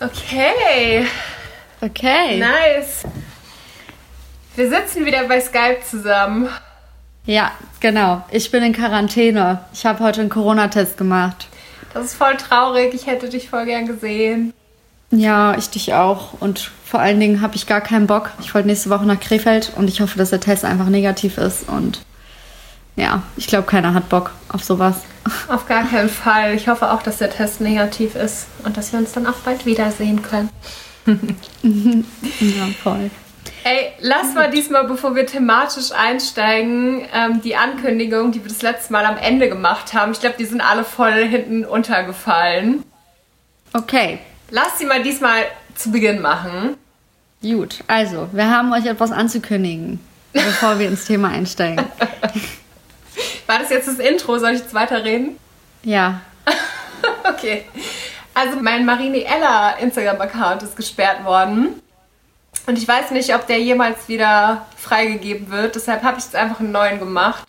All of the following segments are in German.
Okay. Okay. Nice. Wir sitzen wieder bei Skype zusammen. Ja, genau. Ich bin in Quarantäne. Ich habe heute einen Corona-Test gemacht. Das ist voll traurig. Ich hätte dich voll gern gesehen. Ja, ich dich auch. Und vor allen Dingen habe ich gar keinen Bock. Ich wollte nächste Woche nach Krefeld und ich hoffe, dass der Test einfach negativ ist. Und ja, ich glaube, keiner hat Bock auf sowas. Auf gar keinen Fall. Ich hoffe auch, dass der Test negativ ist und dass wir uns dann auch bald wiedersehen können. ja, voll. Ey, lass mal diesmal, bevor wir thematisch einsteigen, ähm, die Ankündigung, die wir das letzte Mal am Ende gemacht haben. Ich glaube, die sind alle voll hinten untergefallen. Okay. Lass sie mal diesmal zu Beginn machen. Gut, also, wir haben euch etwas anzukündigen, bevor wir ins Thema einsteigen. War das jetzt das Intro? Soll ich jetzt weiterreden? Ja. okay. Also mein Marini Ella Instagram-Account ist gesperrt worden. Und ich weiß nicht, ob der jemals wieder freigegeben wird. Deshalb habe ich jetzt einfach einen neuen gemacht.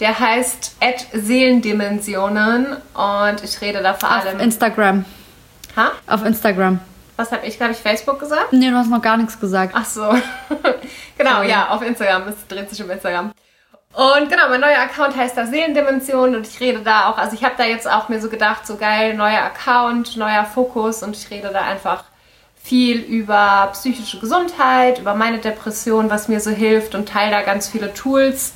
Der heißt Seelendimensionen und ich rede da vor allem. Auf Instagram. Ha? Auf Instagram. Was habe ich, glaube ich, Facebook gesagt? Nee, du hast noch gar nichts gesagt. Ach so. genau, Sorry. ja, auf Instagram. Es dreht sich um Instagram. Und genau, mein neuer Account heißt da Seelendimension und ich rede da auch, also ich habe da jetzt auch mir so gedacht, so geil, neuer Account, neuer Fokus und ich rede da einfach viel über psychische Gesundheit, über meine Depression, was mir so hilft und teile da ganz viele Tools.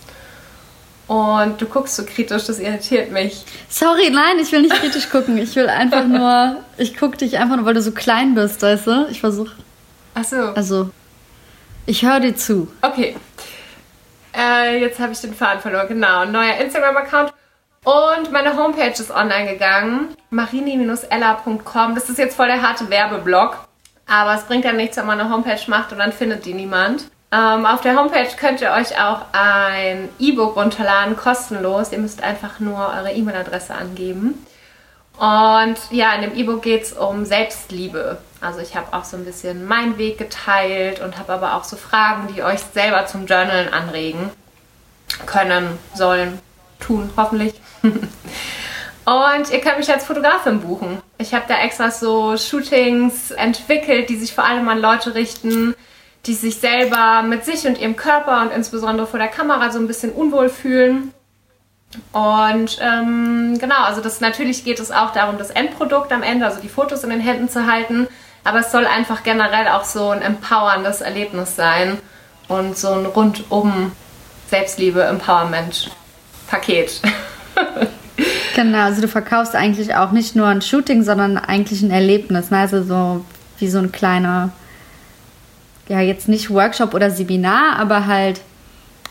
Und du guckst so kritisch, das irritiert mich. Sorry, nein, ich will nicht kritisch gucken. Ich will einfach nur, ich gucke dich einfach nur, weil du so klein bist, weißt du? Ich versuche. Ach so. Also, ich höre dir zu. Okay. Äh, jetzt habe ich den Faden verloren. Genau, neuer Instagram-Account. Und meine Homepage ist online gegangen. marini-ella.com. Das ist jetzt voll der harte Werbeblock. Aber es bringt ja nichts, wenn man eine Homepage macht und dann findet die niemand. Ähm, auf der Homepage könnt ihr euch auch ein E-Book runterladen, kostenlos. Ihr müsst einfach nur eure E-Mail-Adresse angeben. Und ja, in dem E-Book geht es um Selbstliebe. Also ich habe auch so ein bisschen meinen Weg geteilt und habe aber auch so Fragen, die euch selber zum Journalen anregen können, sollen, tun, hoffentlich. und ihr könnt mich als Fotografin buchen. Ich habe da extra so Shootings entwickelt, die sich vor allem an Leute richten, die sich selber mit sich und ihrem Körper und insbesondere vor der Kamera so ein bisschen unwohl fühlen und ähm, genau, also das natürlich geht es auch darum, das Endprodukt am Ende, also die Fotos in den Händen zu halten, aber es soll einfach generell auch so ein empowerndes Erlebnis sein und so ein rundum Selbstliebe, Empowerment Paket. genau, also du verkaufst eigentlich auch nicht nur ein Shooting, sondern eigentlich ein Erlebnis, ne? also so wie so ein kleiner, ja jetzt nicht Workshop oder Seminar, aber halt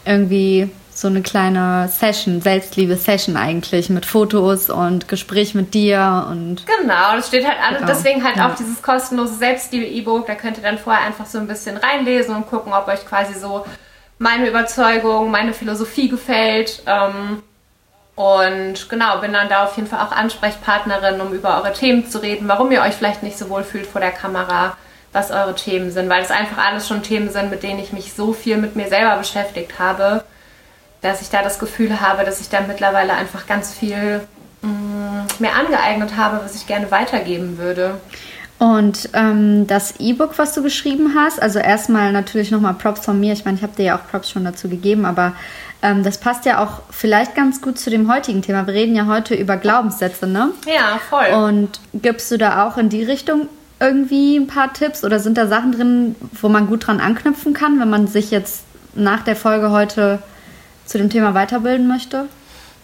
irgendwie so eine kleine Session, Selbstliebe-Session eigentlich mit Fotos und Gespräch mit dir und. Genau, das steht halt alles, genau. deswegen halt ja. auch dieses kostenlose Selbstliebe-E-Book. Da könnt ihr dann vorher einfach so ein bisschen reinlesen und gucken, ob euch quasi so meine Überzeugung, meine Philosophie gefällt. Ähm, und genau, bin dann da auf jeden Fall auch Ansprechpartnerin, um über eure Themen zu reden, warum ihr euch vielleicht nicht so wohl fühlt vor der Kamera, was eure Themen sind, weil es einfach alles schon Themen sind, mit denen ich mich so viel mit mir selber beschäftigt habe dass ich da das Gefühl habe, dass ich da mittlerweile einfach ganz viel mh, mm, mehr angeeignet habe, was ich gerne weitergeben würde. Und ähm, das E-Book, was du geschrieben hast, also erstmal natürlich nochmal Props von mir. Ich meine, ich habe dir ja auch Props schon dazu gegeben, aber ähm, das passt ja auch vielleicht ganz gut zu dem heutigen Thema. Wir reden ja heute über Glaubenssätze, ne? Ja, voll. Und gibst du da auch in die Richtung irgendwie ein paar Tipps oder sind da Sachen drin, wo man gut dran anknüpfen kann, wenn man sich jetzt nach der Folge heute zu dem Thema weiterbilden möchte?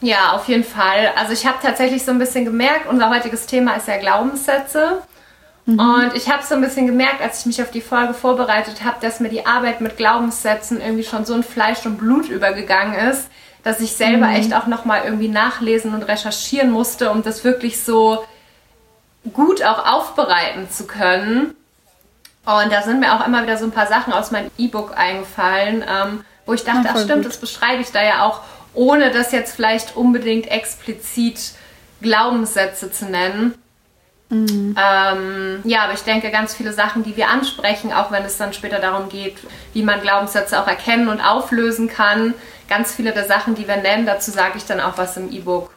Ja, auf jeden Fall. Also ich habe tatsächlich so ein bisschen gemerkt, unser heutiges Thema ist ja Glaubenssätze. Mhm. Und ich habe so ein bisschen gemerkt, als ich mich auf die Folge vorbereitet habe, dass mir die Arbeit mit Glaubenssätzen irgendwie schon so in Fleisch und Blut übergegangen ist, dass ich selber mhm. echt auch nochmal irgendwie nachlesen und recherchieren musste, um das wirklich so gut auch aufbereiten zu können. Und da sind mir auch immer wieder so ein paar Sachen aus meinem E-Book eingefallen. Ähm, wo ich dachte, ach stimmt, gut. das beschreibe ich da ja auch, ohne das jetzt vielleicht unbedingt explizit Glaubenssätze zu nennen. Mhm. Ähm, ja, aber ich denke, ganz viele Sachen, die wir ansprechen, auch wenn es dann später darum geht, wie man Glaubenssätze auch erkennen und auflösen kann, ganz viele der Sachen, die wir nennen, dazu sage ich dann auch was im E-Book.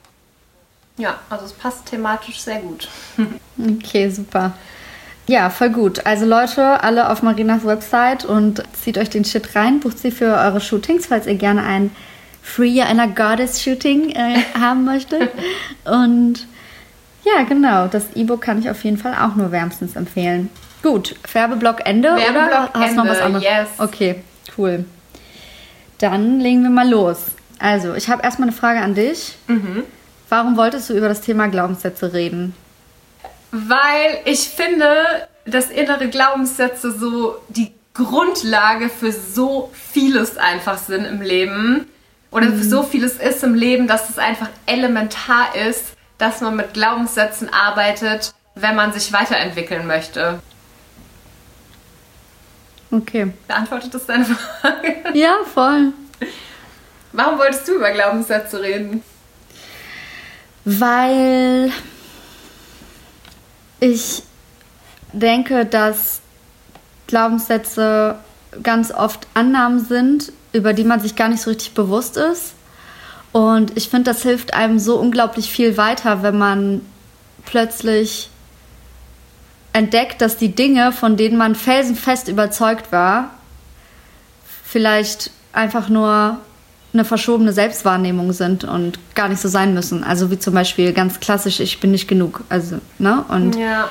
Ja, also es passt thematisch sehr gut. Okay, super. Ja, voll gut. Also Leute, alle auf Marinas Website und zieht euch den Shit rein, bucht sie für eure Shootings, falls ihr gerne ein Free einer Goddess Shooting äh, haben möchtet. Und ja, genau, das E-Book kann ich auf jeden Fall auch nur wärmstens empfehlen. Gut, Werbeblock Ende Werbeblock oder hast du noch was anderes? Yes. Okay, cool. Dann legen wir mal los. Also, ich habe erstmal eine Frage an dich. Mhm. Warum wolltest du über das Thema Glaubenssätze reden? Weil ich finde, dass innere Glaubenssätze so die Grundlage für so vieles einfach sind im Leben. Oder für so vieles ist im Leben, dass es einfach elementar ist, dass man mit Glaubenssätzen arbeitet, wenn man sich weiterentwickeln möchte. Okay. Beantwortet das deine Frage? Ja, voll. Warum wolltest du über Glaubenssätze reden? Weil ich denke, dass Glaubenssätze ganz oft Annahmen sind, über die man sich gar nicht so richtig bewusst ist. Und ich finde, das hilft einem so unglaublich viel weiter, wenn man plötzlich entdeckt, dass die Dinge, von denen man felsenfest überzeugt war, vielleicht einfach nur eine verschobene Selbstwahrnehmung sind und gar nicht so sein müssen. Also wie zum Beispiel ganz klassisch, ich bin nicht genug. Also, ne? Und Ja.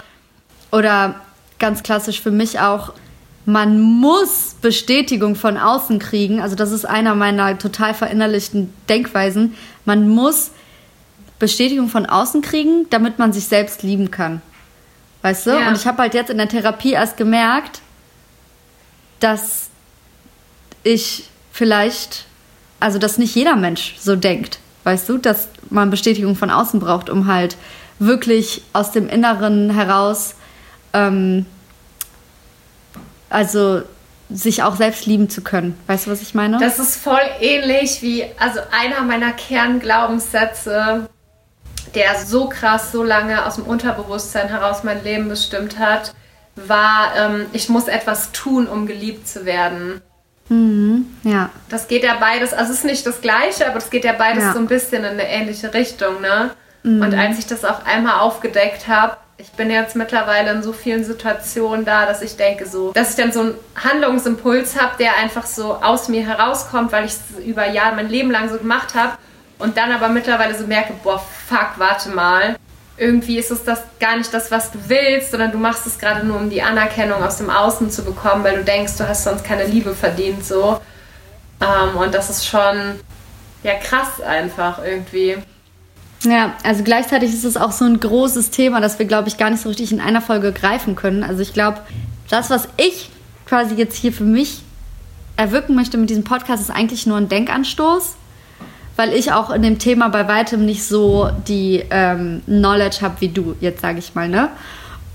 oder ganz klassisch für mich auch, man muss Bestätigung von außen kriegen. Also das ist einer meiner total verinnerlichten Denkweisen. Man muss Bestätigung von außen kriegen, damit man sich selbst lieben kann. Weißt du? Ja. Und ich habe halt jetzt in der Therapie erst gemerkt, dass ich vielleicht, also dass nicht jeder Mensch so denkt. Weißt du, dass man Bestätigung von außen braucht, um halt wirklich aus dem Inneren heraus, ähm, also sich auch selbst lieben zu können. Weißt du, was ich meine? Das ist voll ähnlich wie, also einer meiner Kernglaubenssätze, der so krass, so lange aus dem Unterbewusstsein heraus mein Leben bestimmt hat, war, ähm, ich muss etwas tun, um geliebt zu werden. Ja, Das geht ja beides, also es ist nicht das Gleiche, aber es geht ja beides Ja. so ein bisschen in eine ähnliche Richtung, ne? Und als ich das auch einmal aufgedeckt habe, ich bin jetzt mittlerweile in so vielen Situationen da, dass ich denke so, dass ich dann so einen Handlungsimpuls habe, der einfach so aus mir herauskommt, weil ich es über Jahre mein Leben lang so gemacht habe und dann aber mittlerweile so merke, boah, fuck, warte mal. Irgendwie ist es das gar nicht das, was du willst, sondern du machst es gerade nur, um die Anerkennung aus dem Außen zu bekommen, weil du denkst, du hast sonst keine Liebe verdient, so. Ähm, und das ist schon, ja, krass einfach irgendwie. Ja, also gleichzeitig ist es auch so ein großes Thema, das wir, glaube ich, gar nicht so richtig in einer Folge greifen können. Also ich glaube, das, was ich quasi jetzt hier für mich erwirken möchte mit diesem Podcast, ist eigentlich nur ein Denkanstoß, weil ich auch in dem Thema bei weitem nicht so die ähm, Knowledge habe wie du, jetzt sage ich mal, ne?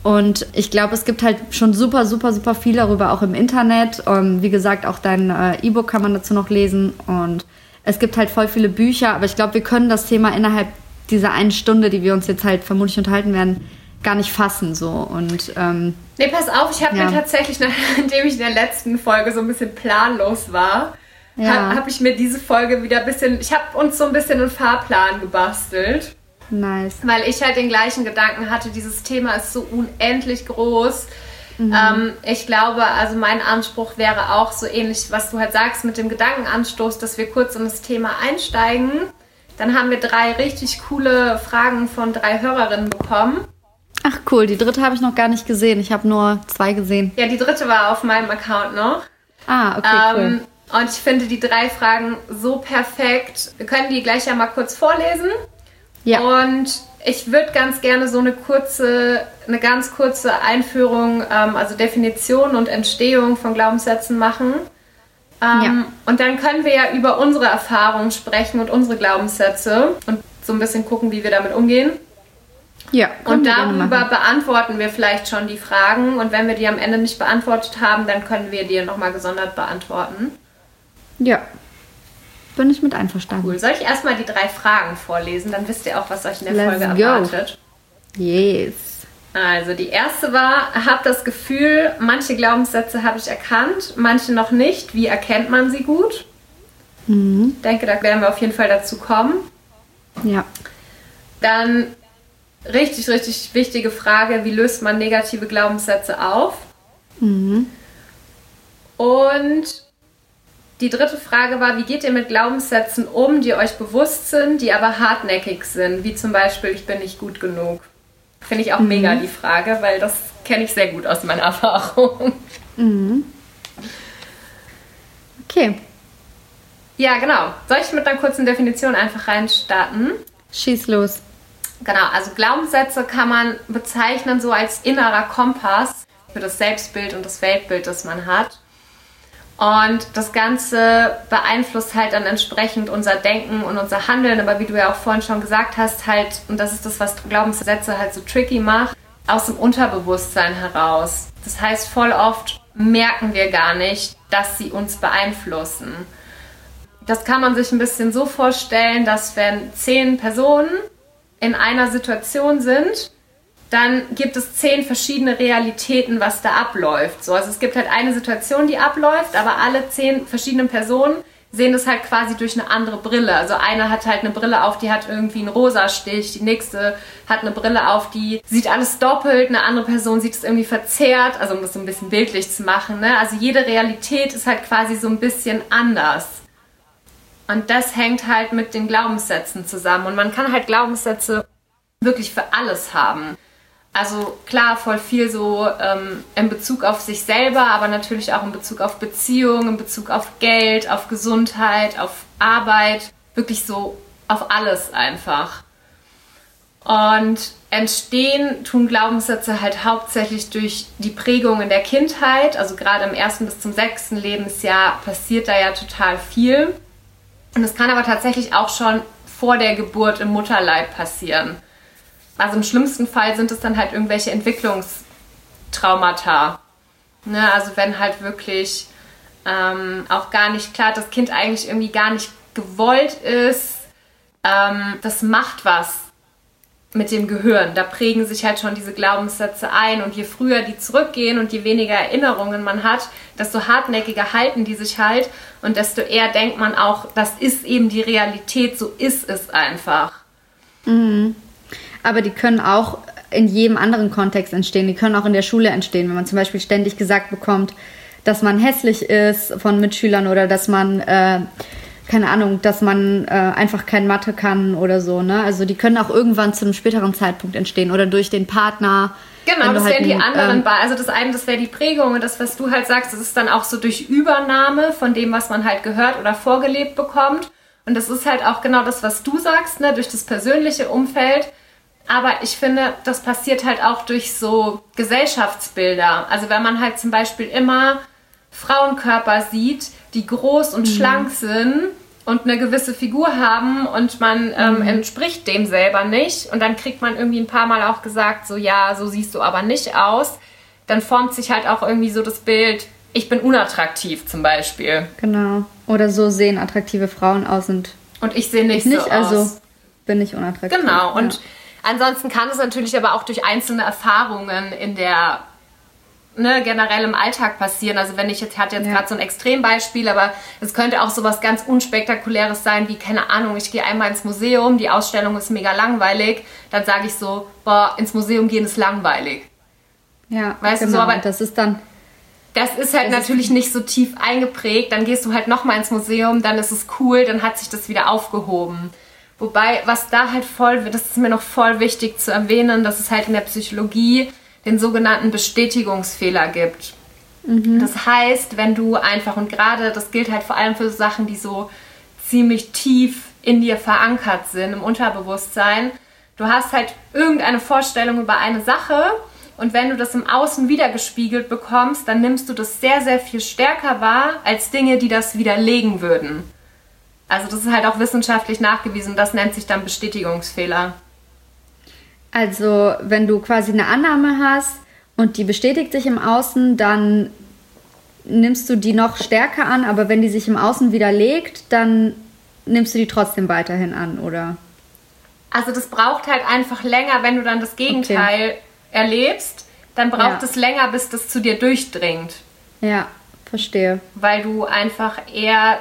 Und ich glaube, es gibt halt schon super, super, super viel darüber auch im Internet. Ähm, wie gesagt, auch dein äh, E-Book kann man dazu noch lesen. Und es gibt halt voll viele Bücher, aber ich glaube, wir können das Thema innerhalb dieser einen Stunde, die wir uns jetzt halt vermutlich unterhalten werden, gar nicht fassen. So. Und ähm, Nee, pass auf, ich habe Ja. mir tatsächlich, nachdem ich in der letzten Folge so ein bisschen planlos war, Ja. habe hab ich mir diese Folge wieder ein bisschen, ich habe uns so ein bisschen einen Fahrplan gebastelt, nice. weil ich halt den gleichen Gedanken hatte, dieses Thema ist so unendlich groß. Ähm, ich glaube, also mein Anspruch wäre auch so ähnlich, was du halt sagst mit dem Gedankenanstoß, dass wir kurz in das Thema einsteigen. Dann haben wir drei richtig coole Fragen von drei Hörerinnen bekommen. Ach cool, die dritte habe ich noch gar nicht gesehen. Ich habe nur zwei gesehen. Ja, die dritte war auf meinem Account noch. Ah, okay, cool. Und ich finde die drei Fragen so perfekt. Wir können die gleich ja mal kurz vorlesen. Ja. Und ich würde ganz gerne so eine kurze, eine ganz kurze Einführung, ähm, also Definition und Entstehung von Glaubenssätzen machen. Ähm, Ja. Und dann können wir ja über unsere Erfahrungen sprechen und unsere Glaubenssätze und so ein bisschen gucken, wie wir damit umgehen. Ja, Und darüber beantworten wir vielleicht schon die Fragen. Und wenn wir die am Ende nicht beantwortet haben, dann können wir die nochmal gesondert beantworten. Ja. Bin ich mit einverstanden. Cool. Soll ich erstmal die drei Fragen vorlesen? Dann wisst ihr auch, was euch in der Let's Folge go. erwartet. Yes. Also die erste war, hab das Gefühl, manche Glaubenssätze habe ich erkannt, manche noch nicht. Wie erkennt man sie gut? Mhm. Ich denke, da werden wir auf jeden Fall dazu kommen. Ja. Dann richtig, richtig wichtige Frage, wie löst man negative Glaubenssätze auf? Mhm. Und die dritte Frage war, wie geht ihr mit Glaubenssätzen um, die euch bewusst sind, die aber hartnäckig sind, wie zum Beispiel, ich bin nicht gut genug. Finde ich auch mhm. mega die Frage, weil das kenne ich sehr gut aus meiner Erfahrung. Mhm. Okay. Ja, genau. Soll ich mit einer kurzen Definition einfach reinstarten? Schieß los. Genau, also Glaubenssätze kann man bezeichnen so als innerer Kompass für das Selbstbild und das Weltbild, das man hat. Und das Ganze beeinflusst halt dann entsprechend unser Denken und unser Handeln. Aber wie du ja auch vorhin schon gesagt hast, halt, und das ist das, was Glaubenssätze halt so tricky macht, aus dem Unterbewusstsein heraus. Das heißt, voll oft merken wir gar nicht, dass sie uns beeinflussen. Das kann man sich ein bisschen so vorstellen, dass wenn zehn Personen in einer Situation sind, dann gibt es zehn verschiedene Realitäten, was da abläuft. So, also es gibt halt eine Situation, die abläuft, aber alle zehn verschiedenen Personen sehen das halt quasi durch eine andere Brille. Also eine hat halt eine Brille auf, die hat irgendwie einen rosa Stich, die nächste hat eine Brille auf, die sieht alles doppelt, eine andere Person sieht es irgendwie verzerrt, also um das so ein bisschen bildlich zu machen. Ne? Also jede Realität ist halt quasi so ein bisschen anders. Und das hängt halt mit den Glaubenssätzen zusammen. Und man kann halt Glaubenssätze wirklich für alles haben. Also klar, voll viel so ähm, in Bezug auf sich selber, aber natürlich auch in Bezug auf Beziehungen, in Bezug auf Geld, auf Gesundheit, auf Arbeit, wirklich so auf alles einfach. Und entstehen tun Glaubenssätze halt hauptsächlich durch die Prägung in der Kindheit. Also gerade im ersten bis zum sechsten Lebensjahr passiert da ja total viel. Und es kann aber tatsächlich auch schon vor der Geburt im Mutterleib passieren. Also im schlimmsten Fall sind es dann halt irgendwelche Entwicklungstraumata. Ne? Also wenn halt wirklich ähm, auch gar nicht klar, das Kind eigentlich irgendwie gar nicht gewollt ist, ähm, das macht was mit dem Gehirn. Da prägen sich halt schon diese Glaubenssätze ein und je früher die zurückgehen und je weniger Erinnerungen man hat, desto hartnäckiger halten die sich halt und desto eher denkt man auch, das ist eben die Realität, so ist es einfach. Mhm aber die können auch in jedem anderen Kontext entstehen. Die können auch in der Schule entstehen, wenn man zum Beispiel ständig gesagt bekommt, dass man hässlich ist von Mitschülern oder dass man, äh, keine Ahnung, dass man äh, einfach kein Mathe kann oder so. Ne? Also die können auch irgendwann zu einem späteren Zeitpunkt entstehen oder durch den Partner. Genau, das halt wären die anderen. Ähm, also das eine, das wäre die Prägung und das, was du halt sagst, das ist dann auch so durch Übernahme von dem, was man halt gehört oder vorgelebt bekommt. Und das ist halt auch genau das, was du sagst, ne? durch das persönliche Umfeld aber ich finde, das passiert halt auch durch so Gesellschaftsbilder. Also wenn man halt zum Beispiel immer Frauenkörper sieht, die groß und mhm. schlank sind und eine gewisse Figur haben und man ähm, mhm. entspricht dem selber nicht und dann kriegt man irgendwie ein paar Mal auch gesagt, so ja, so siehst du aber nicht aus, dann formt sich halt auch irgendwie so das Bild, ich bin unattraktiv zum Beispiel. Genau. Oder so sehen attraktive Frauen aus und und ich sehe nicht, nicht so also aus. Also bin ich unattraktiv. Genau. Und ja Ansonsten kann es natürlich aber auch durch einzelne Erfahrungen in der Ne, generell im Alltag passieren. Also wenn ich jetzt hatte jetzt ja. gerade so ein Extrembeispiel, aber es könnte auch so was ganz unspektakuläres sein, wie keine Ahnung, ich gehe einmal ins Museum, die Ausstellung ist mega langweilig, dann sage ich so, boah, ins Museum gehen ist langweilig. Ja, weißt genau. du so, genau. aber das ist dann das ist halt das natürlich ist nicht so tief eingeprägt. Dann gehst du halt nochmal ins Museum, dann ist es cool, dann hat sich das wieder aufgehoben. Wobei, was da halt voll, das ist mir noch voll wichtig zu erwähnen, dass es halt in der Psychologie den sogenannten Bestätigungsfehler gibt. Mhm. Das heißt, wenn du einfach, und gerade das gilt halt vor allem für Sachen, die so ziemlich tief in dir verankert sind, im Unterbewusstsein, du hast halt irgendeine Vorstellung über eine Sache und wenn du das im Außen wiedergespiegelt bekommst, dann nimmst du das sehr, sehr viel stärker wahr als Dinge, die das widerlegen würden. Also das ist halt auch wissenschaftlich nachgewiesen. Das nennt sich dann Bestätigungsfehler. Also wenn du quasi eine Annahme hast und die bestätigt sich im Außen, dann nimmst du die noch stärker an, aber wenn die sich im Außen widerlegt, dann nimmst du die trotzdem weiterhin an, oder? Also das braucht halt einfach länger, wenn du dann das Gegenteil okay. erlebst, dann braucht ja. es länger, bis das zu dir durchdringt. Ja, verstehe. Weil du einfach eher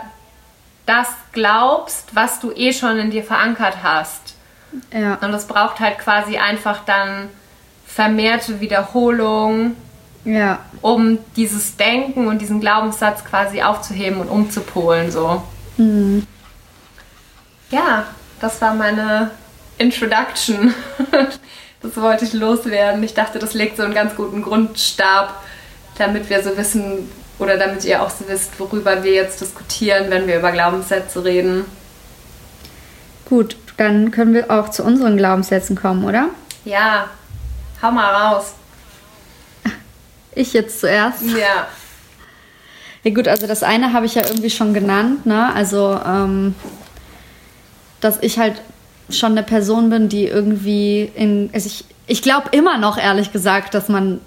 das glaubst, was du eh schon in dir verankert hast. Ja. Und es braucht halt quasi einfach dann vermehrte Wiederholung, ja. um dieses Denken und diesen Glaubenssatz quasi aufzuheben und umzupolen. So. Mhm. Ja, das war meine Introduction. das wollte ich loswerden. Ich dachte, das legt so einen ganz guten Grundstab, damit wir so wissen oder damit ihr auch so wisst, worüber wir jetzt diskutieren, wenn wir über Glaubenssätze reden. Gut, dann können wir auch zu unseren Glaubenssätzen kommen, oder? Ja, hau mal raus. Ich jetzt zuerst? Ja. Ja gut, also das eine habe ich ja irgendwie schon genannt, ne? Also, ähm, dass ich halt schon eine Person bin, die irgendwie in. Also ich, ich glaube immer noch, ehrlich gesagt, dass man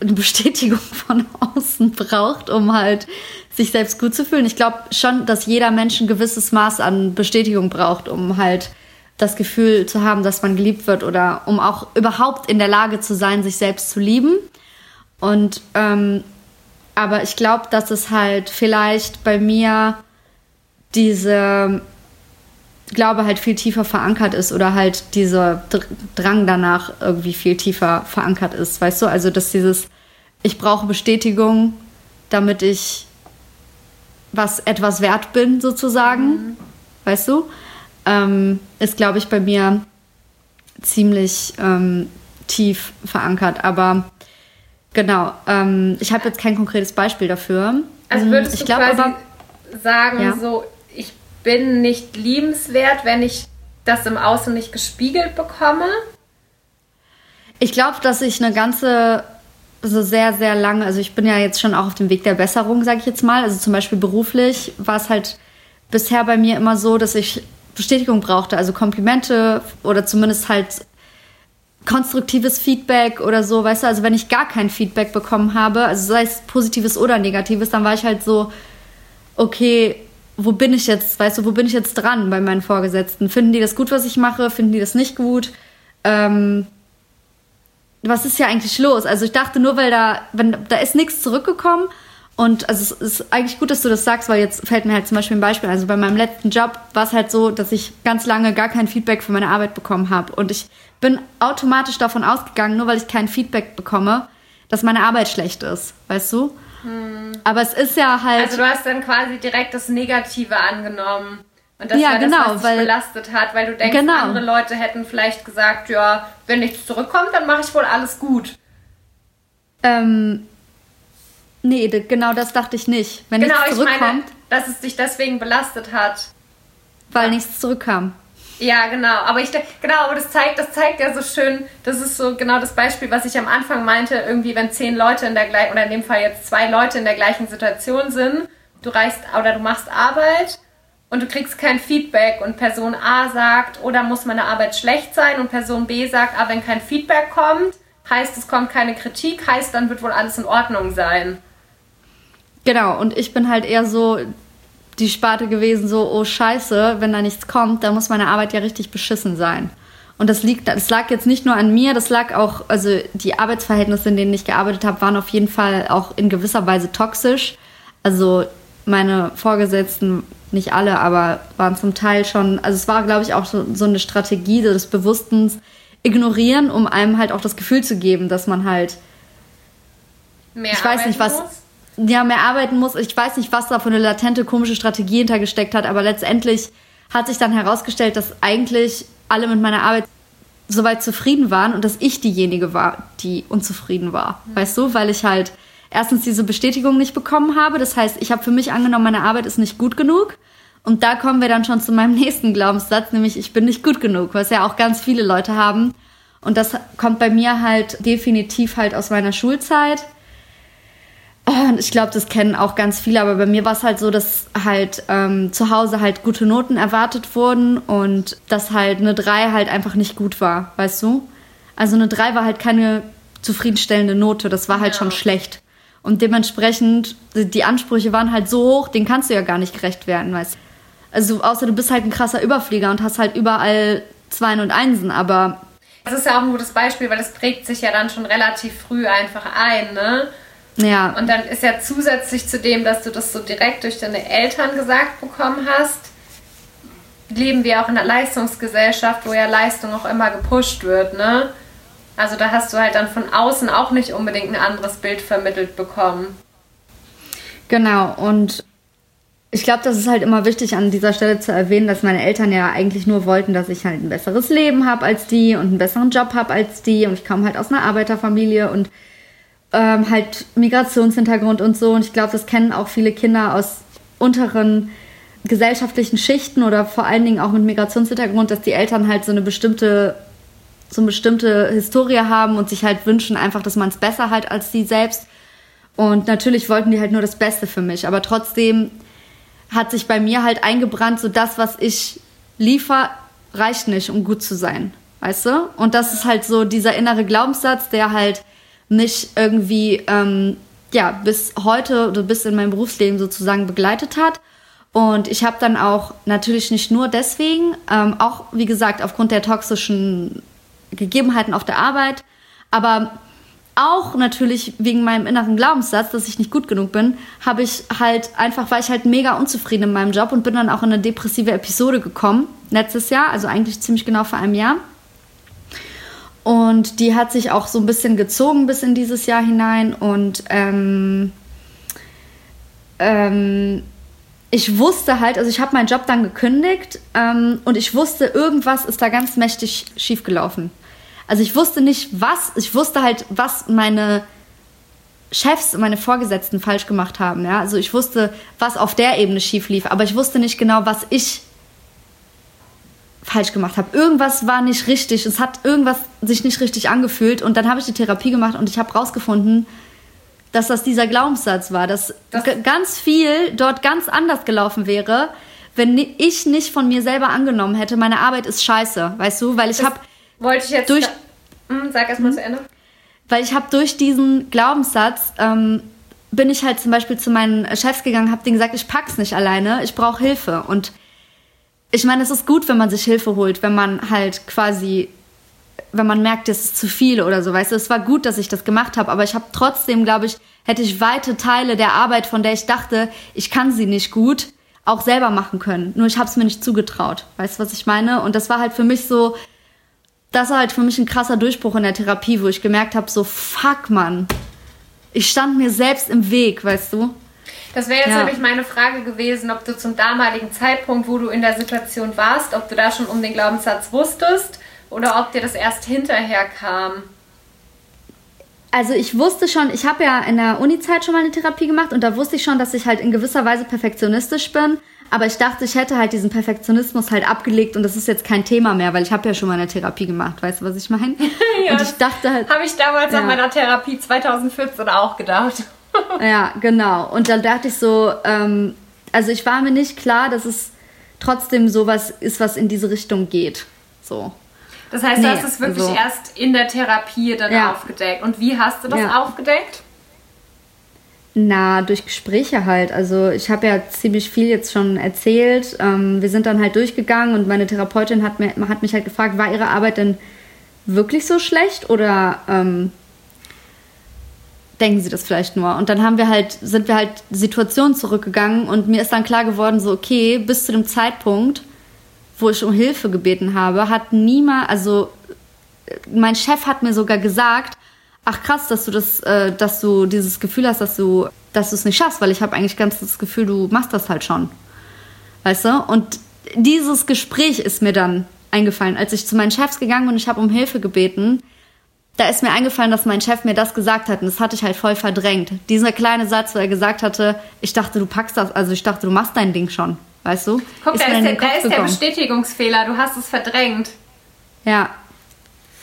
eine Bestätigung von außen braucht, um halt sich selbst gut zu fühlen. Ich glaube schon, dass jeder Mensch ein gewisses Maß an Bestätigung braucht, um halt das Gefühl zu haben, dass man geliebt wird oder um auch überhaupt in der Lage zu sein, sich selbst zu lieben. Und ähm, aber ich glaube, dass es halt vielleicht bei mir diese Glaube halt viel tiefer verankert ist oder halt dieser Drang danach irgendwie viel tiefer verankert ist, weißt du? Also, dass dieses, ich brauche Bestätigung, damit ich was etwas wert bin, sozusagen, mhm. weißt du? Ähm, ist, glaube ich, bei mir ziemlich ähm, tief verankert. Aber genau, ähm, ich habe jetzt kein konkretes Beispiel dafür. Also würdest ich du glaub, quasi aber, sagen, ja. so bin nicht liebenswert, wenn ich das im Außen nicht gespiegelt bekomme? Ich glaube, dass ich eine ganze, so sehr, sehr lange, also ich bin ja jetzt schon auch auf dem Weg der Besserung, sage ich jetzt mal. Also zum Beispiel beruflich war es halt bisher bei mir immer so, dass ich Bestätigung brauchte, also Komplimente oder zumindest halt konstruktives Feedback oder so, weißt du, also wenn ich gar kein Feedback bekommen habe, also sei es positives oder negatives, dann war ich halt so, okay, wo bin ich jetzt, weißt du, wo bin ich jetzt dran bei meinen Vorgesetzten? Finden die das gut, was ich mache? Finden die das nicht gut? Ähm, was ist ja eigentlich los? Also ich dachte nur, weil da, wenn, da ist nichts zurückgekommen und also es ist eigentlich gut, dass du das sagst, weil jetzt fällt mir halt zum Beispiel ein Beispiel. Also bei meinem letzten Job war es halt so, dass ich ganz lange gar kein Feedback für meine Arbeit bekommen habe. Und ich bin automatisch davon ausgegangen, nur weil ich kein Feedback bekomme, dass meine Arbeit schlecht ist, weißt du? Hm. Aber es ist ja halt. Also du hast dann quasi direkt das Negative angenommen. Und das ja, war das, genau, was dich belastet hat, weil du denkst, genau. andere Leute hätten vielleicht gesagt, ja, wenn nichts zurückkommt, dann mache ich wohl alles gut. Ähm, nee, genau das dachte ich nicht. Wenn genau, nichts zurückkommt. Ich meine, dass es dich deswegen belastet hat. Weil ja. nichts zurückkam. Ja, genau. Aber ich genau, aber das zeigt, das zeigt ja so schön, das ist so genau das Beispiel, was ich am Anfang meinte, irgendwie, wenn zehn Leute in der gleichen, oder in dem Fall jetzt zwei Leute in der gleichen Situation sind, du reichst oder du machst Arbeit und du kriegst kein Feedback und Person A sagt, oder muss meine Arbeit schlecht sein und Person B sagt, ah, wenn kein Feedback kommt, heißt es kommt keine Kritik, heißt dann wird wohl alles in Ordnung sein. Genau, und ich bin halt eher so, die Sparte gewesen, so, oh scheiße, wenn da nichts kommt, dann muss meine Arbeit ja richtig beschissen sein. Und das, liegt, das lag jetzt nicht nur an mir, das lag auch, also die Arbeitsverhältnisse, in denen ich gearbeitet habe, waren auf jeden Fall auch in gewisser Weise toxisch. Also meine Vorgesetzten, nicht alle, aber waren zum Teil schon, also es war, glaube ich, auch so, so eine Strategie des Bewusstens ignorieren, um einem halt auch das Gefühl zu geben, dass man halt mehr ich weiß nicht was muss? Ja, mehr arbeiten muss. Ich weiß nicht, was da für eine latente, komische Strategie hintergesteckt hat, aber letztendlich hat sich dann herausgestellt, dass eigentlich alle mit meiner Arbeit soweit zufrieden waren und dass ich diejenige war, die unzufrieden war. Mhm. Weißt du, weil ich halt erstens diese Bestätigung nicht bekommen habe. Das heißt, ich habe für mich angenommen, meine Arbeit ist nicht gut genug. Und da kommen wir dann schon zu meinem nächsten Glaubenssatz, nämlich ich bin nicht gut genug, was ja auch ganz viele Leute haben. Und das kommt bei mir halt definitiv halt aus meiner Schulzeit ich glaube, das kennen auch ganz viele, aber bei mir war es halt so, dass halt ähm, zu Hause halt gute Noten erwartet wurden und dass halt eine 3 halt einfach nicht gut war, weißt du? Also eine 3 war halt keine zufriedenstellende Note, das war halt ja. schon schlecht. Und dementsprechend, die Ansprüche waren halt so hoch, den kannst du ja gar nicht gerecht werden, weißt du? Also außer du bist halt ein krasser Überflieger und hast halt überall Zweien und Einsen, aber... Das ist ja auch ein gutes Beispiel, weil das prägt sich ja dann schon relativ früh einfach ein, ne? Ja. Und dann ist ja zusätzlich zu dem, dass du das so direkt durch deine Eltern gesagt bekommen hast, leben wir auch in einer Leistungsgesellschaft, wo ja Leistung auch immer gepusht wird, ne? Also da hast du halt dann von außen auch nicht unbedingt ein anderes Bild vermittelt bekommen. Genau, und ich glaube, das ist halt immer wichtig an dieser Stelle zu erwähnen, dass meine Eltern ja eigentlich nur wollten, dass ich halt ein besseres Leben habe als die und einen besseren Job habe als die. Und ich komme halt aus einer Arbeiterfamilie und ähm, halt Migrationshintergrund und so. Und ich glaube, das kennen auch viele Kinder aus unteren gesellschaftlichen Schichten oder vor allen Dingen auch mit Migrationshintergrund, dass die Eltern halt so eine bestimmte so eine bestimmte Historie haben und sich halt wünschen einfach, dass man es besser halt als die selbst. Und natürlich wollten die halt nur das Beste für mich, aber trotzdem hat sich bei mir halt eingebrannt, so das, was ich liefer, reicht nicht, um gut zu sein. Weißt du? Und das ist halt so dieser innere Glaubenssatz, der halt mich irgendwie, ähm, ja, bis heute oder bis in meinem Berufsleben sozusagen begleitet hat. Und ich habe dann auch natürlich nicht nur deswegen, ähm, auch wie gesagt aufgrund der toxischen Gegebenheiten auf der Arbeit, aber auch natürlich wegen meinem inneren Glaubenssatz, dass ich nicht gut genug bin, habe ich halt einfach, war ich halt mega unzufrieden in meinem Job und bin dann auch in eine depressive Episode gekommen, letztes Jahr, also eigentlich ziemlich genau vor einem Jahr. Und die hat sich auch so ein bisschen gezogen bis in dieses Jahr hinein und ähm, ähm, ich wusste halt, also ich habe meinen Job dann gekündigt ähm, und ich wusste, irgendwas ist da ganz mächtig schiefgelaufen. Also ich wusste nicht, was, ich wusste halt, was meine Chefs meine Vorgesetzten falsch gemacht haben. Ja? Also ich wusste, was auf der Ebene schief lief, aber ich wusste nicht genau, was ich falsch gemacht habe. Irgendwas war nicht richtig. Es hat irgendwas sich nicht richtig angefühlt. Und dann habe ich die Therapie gemacht und ich habe rausgefunden, dass das dieser Glaubenssatz war, dass das ganz viel dort ganz anders gelaufen wäre, wenn ich nicht von mir selber angenommen hätte, meine Arbeit ist scheiße, weißt du, weil ich habe wollte ich jetzt durch da, mh, hm, sag erst mal hm? zu Ende. Weil ich habe durch diesen Glaubenssatz ähm, bin ich halt zum Beispiel zu meinen Chefs gegangen, habe denen gesagt, ich pack's nicht alleine, ich brauche Hilfe und ich meine, es ist gut, wenn man sich Hilfe holt, wenn man halt quasi wenn man merkt, es ist zu viel oder so, weißt du, es war gut, dass ich das gemacht habe, aber ich habe trotzdem, glaube ich, hätte ich weite Teile der Arbeit, von der ich dachte, ich kann sie nicht gut, auch selber machen können. Nur ich habe es mir nicht zugetraut. Weißt du, was ich meine? Und das war halt für mich so, das war halt für mich ein krasser Durchbruch in der Therapie, wo ich gemerkt habe, so fuck, Mann. Ich stand mir selbst im Weg, weißt du? Das wäre jetzt ja. nämlich meine Frage gewesen, ob du zum damaligen Zeitpunkt, wo du in der Situation warst, ob du da schon um den Glaubenssatz wusstest oder ob dir das erst hinterher kam. Also ich wusste schon, ich habe ja in der Uni-Zeit schon mal eine Therapie gemacht und da wusste ich schon, dass ich halt in gewisser Weise perfektionistisch bin. Aber ich dachte, ich hätte halt diesen Perfektionismus halt abgelegt und das ist jetzt kein Thema mehr, weil ich habe ja schon mal eine Therapie gemacht. Weißt du, was ich meine? ja, und ich dachte halt. Habe ich damals ja. an meiner Therapie 2014 auch gedacht. ja, genau. Und dann dachte ich so, ähm, also ich war mir nicht klar, dass es trotzdem sowas ist, was in diese Richtung geht. So. Das heißt, nee, du hast es wirklich also, erst in der Therapie dann ja. aufgedeckt. Und wie hast du das ja. aufgedeckt? Na, durch Gespräche halt. Also ich habe ja ziemlich viel jetzt schon erzählt. Ähm, wir sind dann halt durchgegangen und meine Therapeutin hat, mir, hat mich halt gefragt, war ihre Arbeit denn wirklich so schlecht oder ähm, denken sie das vielleicht nur? Und dann haben wir halt, sind wir halt Situationen zurückgegangen und mir ist dann klar geworden, so okay, bis zu dem Zeitpunkt, wo ich um Hilfe gebeten habe, hat niemand, also mein Chef hat mir sogar gesagt, ach krass, dass du das, äh, dass du dieses Gefühl hast, dass du, dass du es nicht schaffst, weil ich habe eigentlich ganz das Gefühl, du machst das halt schon. Weißt du? Und dieses Gespräch ist mir dann eingefallen, als ich zu meinen Chefs gegangen und ich habe um Hilfe gebeten. Da ist mir eingefallen, dass mein Chef mir das gesagt hat und das hatte ich halt voll verdrängt. Dieser kleine Satz, wo er gesagt hatte, ich dachte, du packst das, also ich dachte, du machst dein Ding schon, weißt du? Guck, ist da ist, der, da ist der Bestätigungsfehler, du hast es verdrängt. Ja,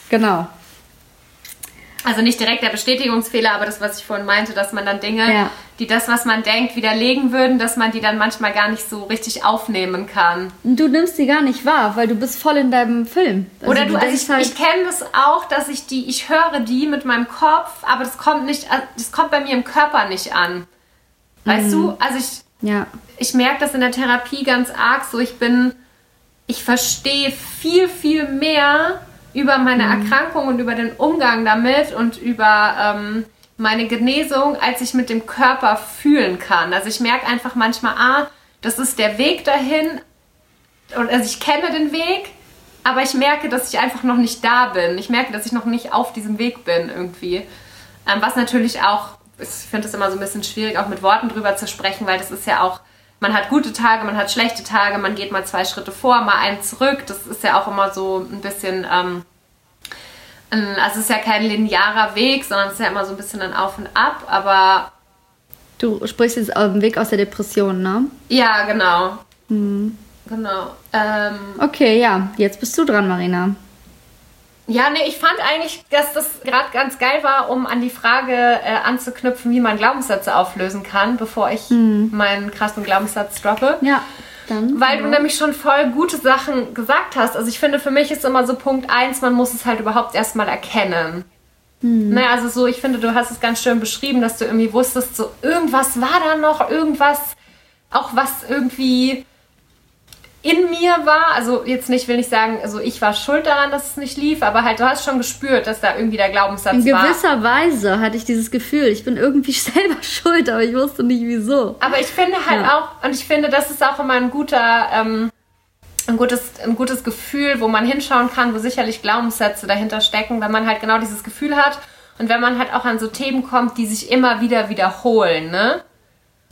genau. Also nicht direkt der Bestätigungsfehler, aber das, was ich vorhin meinte, dass man dann Dinge, ja. die das, was man denkt, widerlegen würden, dass man die dann manchmal gar nicht so richtig aufnehmen kann. Du nimmst die gar nicht wahr, weil du bist voll in deinem Film. Also Oder du, du also ich, halt ich kenne das auch, dass ich die, ich höre die mit meinem Kopf, aber das kommt nicht, das kommt bei mir im Körper nicht an. Weißt mhm. du? Also ich, ja. ich merke das in der Therapie ganz arg so. Ich bin, ich verstehe viel, viel mehr über meine mhm. Erkrankung und über den Umgang damit und über ähm, meine Genesung, als ich mit dem Körper fühlen kann. Also ich merke einfach manchmal, ah, das ist der Weg dahin, Und also ich kenne den Weg, aber ich merke, dass ich einfach noch nicht da bin. Ich merke, dass ich noch nicht auf diesem Weg bin irgendwie. Ähm, was natürlich auch, ich finde es immer so ein bisschen schwierig, auch mit Worten drüber zu sprechen, weil das ist ja auch, man hat gute Tage, man hat schlechte Tage, man geht mal zwei Schritte vor, mal einen zurück. Das ist ja auch immer so ein bisschen, ähm, also es ist ja kein linearer Weg, sondern es ist ja immer so ein bisschen ein Auf und Ab, aber. Du sprichst jetzt auf dem Weg aus der Depression, ne? Ja, genau. Mhm. Genau. Ähm, okay, ja, jetzt bist du dran, Marina. Ja, nee, ich fand eigentlich, dass das gerade ganz geil war, um an die Frage äh, anzuknüpfen, wie man Glaubenssätze auflösen kann, bevor ich mhm. meinen krassen Glaubenssatz droppe. Ja. Dann, Weil ja. du nämlich schon voll gute Sachen gesagt hast. Also ich finde, für mich ist immer so Punkt eins, man muss es halt überhaupt erstmal erkennen. Mhm. Naja, also so, ich finde, du hast es ganz schön beschrieben, dass du irgendwie wusstest, so irgendwas war da noch, irgendwas, auch was irgendwie in mir war. Also jetzt nicht, will ich sagen, also ich war schuld daran, dass es nicht lief, aber halt du hast schon gespürt, dass da irgendwie der Glaubenssatz war. In gewisser. Weise hatte ich dieses Gefühl, ich bin irgendwie selber schuld, aber ich wusste nicht wieso. Aber ich finde halt ja. auch, und ich finde, das ist auch immer ein guter, ähm, ein gutes, ein gutes Gefühl, wo man hinschauen kann, wo sicherlich Glaubenssätze dahinter stecken, wenn man halt genau dieses Gefühl hat und wenn man halt auch an so Themen kommt, die sich immer wieder wiederholen, ne?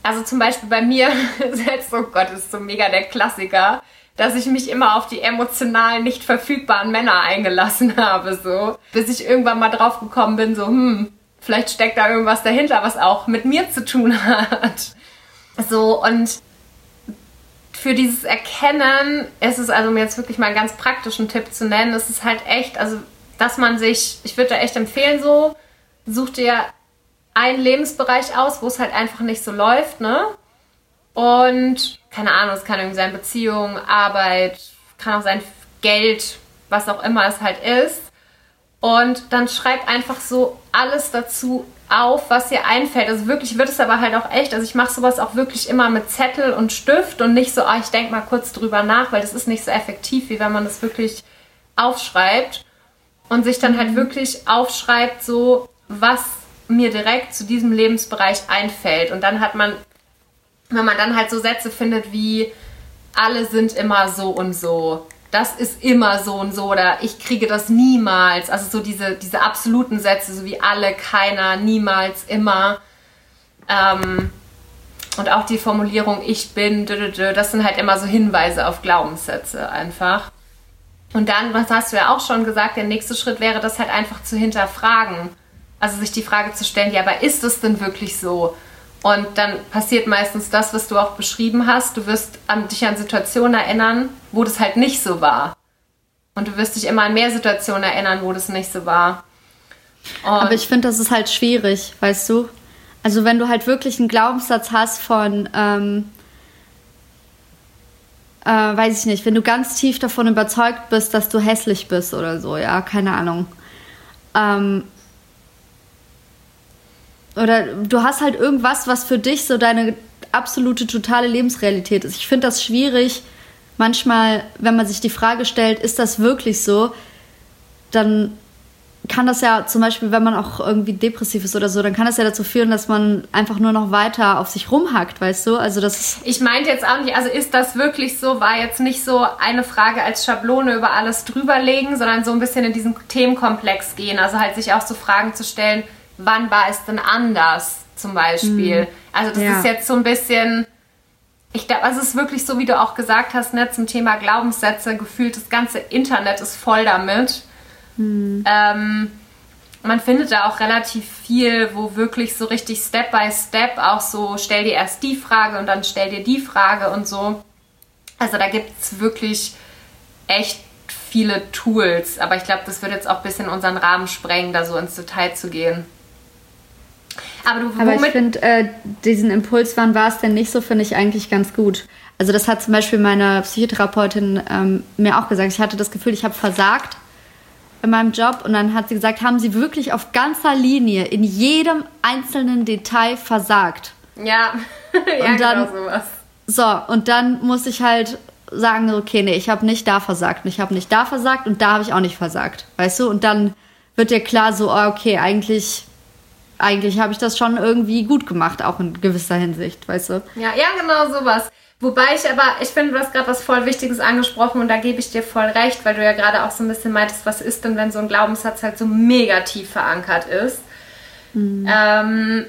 Also zum Beispiel bei mir selbst, oh Gott, ist so mega der Klassiker, dass ich mich immer auf die emotional nicht verfügbaren Männer eingelassen habe, so. Bis ich irgendwann mal drauf gekommen bin, so, hm, vielleicht steckt da irgendwas dahinter, was auch mit mir zu tun hat. So, und für dieses Erkennen ist es also mir jetzt wirklich mal einen ganz praktischen Tipp zu nennen, ist es halt echt, also dass man sich, ich würde da echt empfehlen so, such dir einen Lebensbereich aus, wo es halt einfach nicht so läuft, ne? Und keine Ahnung, es kann irgendwie sein Beziehung, Arbeit, kann auch sein Geld, was auch immer es halt ist. Und dann schreibt einfach so alles dazu auf, was dir einfällt. Also wirklich wird es aber halt auch echt. Also ich mache sowas auch wirklich immer mit Zettel und Stift und nicht so, oh, ich denke mal kurz drüber nach, weil das ist nicht so effektiv, wie wenn man das wirklich aufschreibt und sich dann halt wirklich aufschreibt, so was mir direkt zu diesem Lebensbereich einfällt. Und dann hat man, wenn man dann halt so Sätze findet wie, alle sind immer so und so, das ist immer so und so oder ich kriege das niemals. Also so diese, diese absoluten Sätze, so wie alle, keiner, niemals, immer. Ähm, und auch die Formulierung ich bin, das sind halt immer so Hinweise auf Glaubenssätze einfach. Und dann, was hast du ja auch schon gesagt, der nächste Schritt wäre, das halt einfach zu hinterfragen. Also sich die Frage zu stellen, ja, aber ist es denn wirklich so? Und dann passiert meistens das, was du auch beschrieben hast. Du wirst an, dich an Situationen erinnern, wo das halt nicht so war. Und du wirst dich immer an mehr Situationen erinnern, wo das nicht so war. Und aber ich finde, das ist halt schwierig, weißt du? Also wenn du halt wirklich einen Glaubenssatz hast von, ähm, äh, weiß ich nicht, wenn du ganz tief davon überzeugt bist, dass du hässlich bist oder so, ja, keine Ahnung. Ähm, oder du hast halt irgendwas, was für dich so deine absolute, totale Lebensrealität ist. Ich finde das schwierig, manchmal, wenn man sich die Frage stellt, ist das wirklich so, dann kann das ja zum Beispiel, wenn man auch irgendwie depressiv ist oder so, dann kann das ja dazu führen, dass man einfach nur noch weiter auf sich rumhackt, weißt du? Also das Ich meinte jetzt auch nicht, also ist das wirklich so, war jetzt nicht so eine Frage als Schablone über alles drüberlegen, sondern so ein bisschen in diesen Themenkomplex gehen. Also halt sich auch so Fragen zu stellen, wann war es denn anders zum Beispiel. Mhm. Also das ja. ist jetzt so ein bisschen, ich glaube, also es ist wirklich so, wie du auch gesagt hast, ne, zum Thema Glaubenssätze, gefühlt das ganze Internet ist voll damit. Mhm. Ähm, man findet da auch relativ viel, wo wirklich so richtig Step by Step auch so, stell dir erst die Frage und dann stell dir die Frage und so. Also da gibt es wirklich echt viele Tools, aber ich glaube, das würde jetzt auch ein bisschen unseren Rahmen sprengen, da so ins Detail zu gehen. Aber, du, Aber ich finde, äh, diesen Impuls, wann war es denn nicht so, finde ich eigentlich ganz gut. Also das hat zum Beispiel meine Psychotherapeutin ähm, mir auch gesagt. Ich hatte das Gefühl, ich habe versagt in meinem Job und dann hat sie gesagt, haben Sie wirklich auf ganzer Linie in jedem einzelnen Detail versagt? Ja, ja und dann, genau sowas. So, und dann muss ich halt sagen, okay, nee, ich habe nicht da versagt und ich habe nicht da versagt und da habe ich auch nicht versagt, weißt du? Und dann wird dir klar so, oh, okay, eigentlich eigentlich habe ich das schon irgendwie gut gemacht, auch in gewisser Hinsicht, weißt du? Ja, ja, genau sowas. Wobei ich aber, ich finde, du hast gerade was voll Wichtiges angesprochen und da gebe ich dir voll recht, weil du ja gerade auch so ein bisschen meintest, was ist denn, wenn so ein Glaubenssatz halt so mega tief verankert ist. Mhm. Ähm,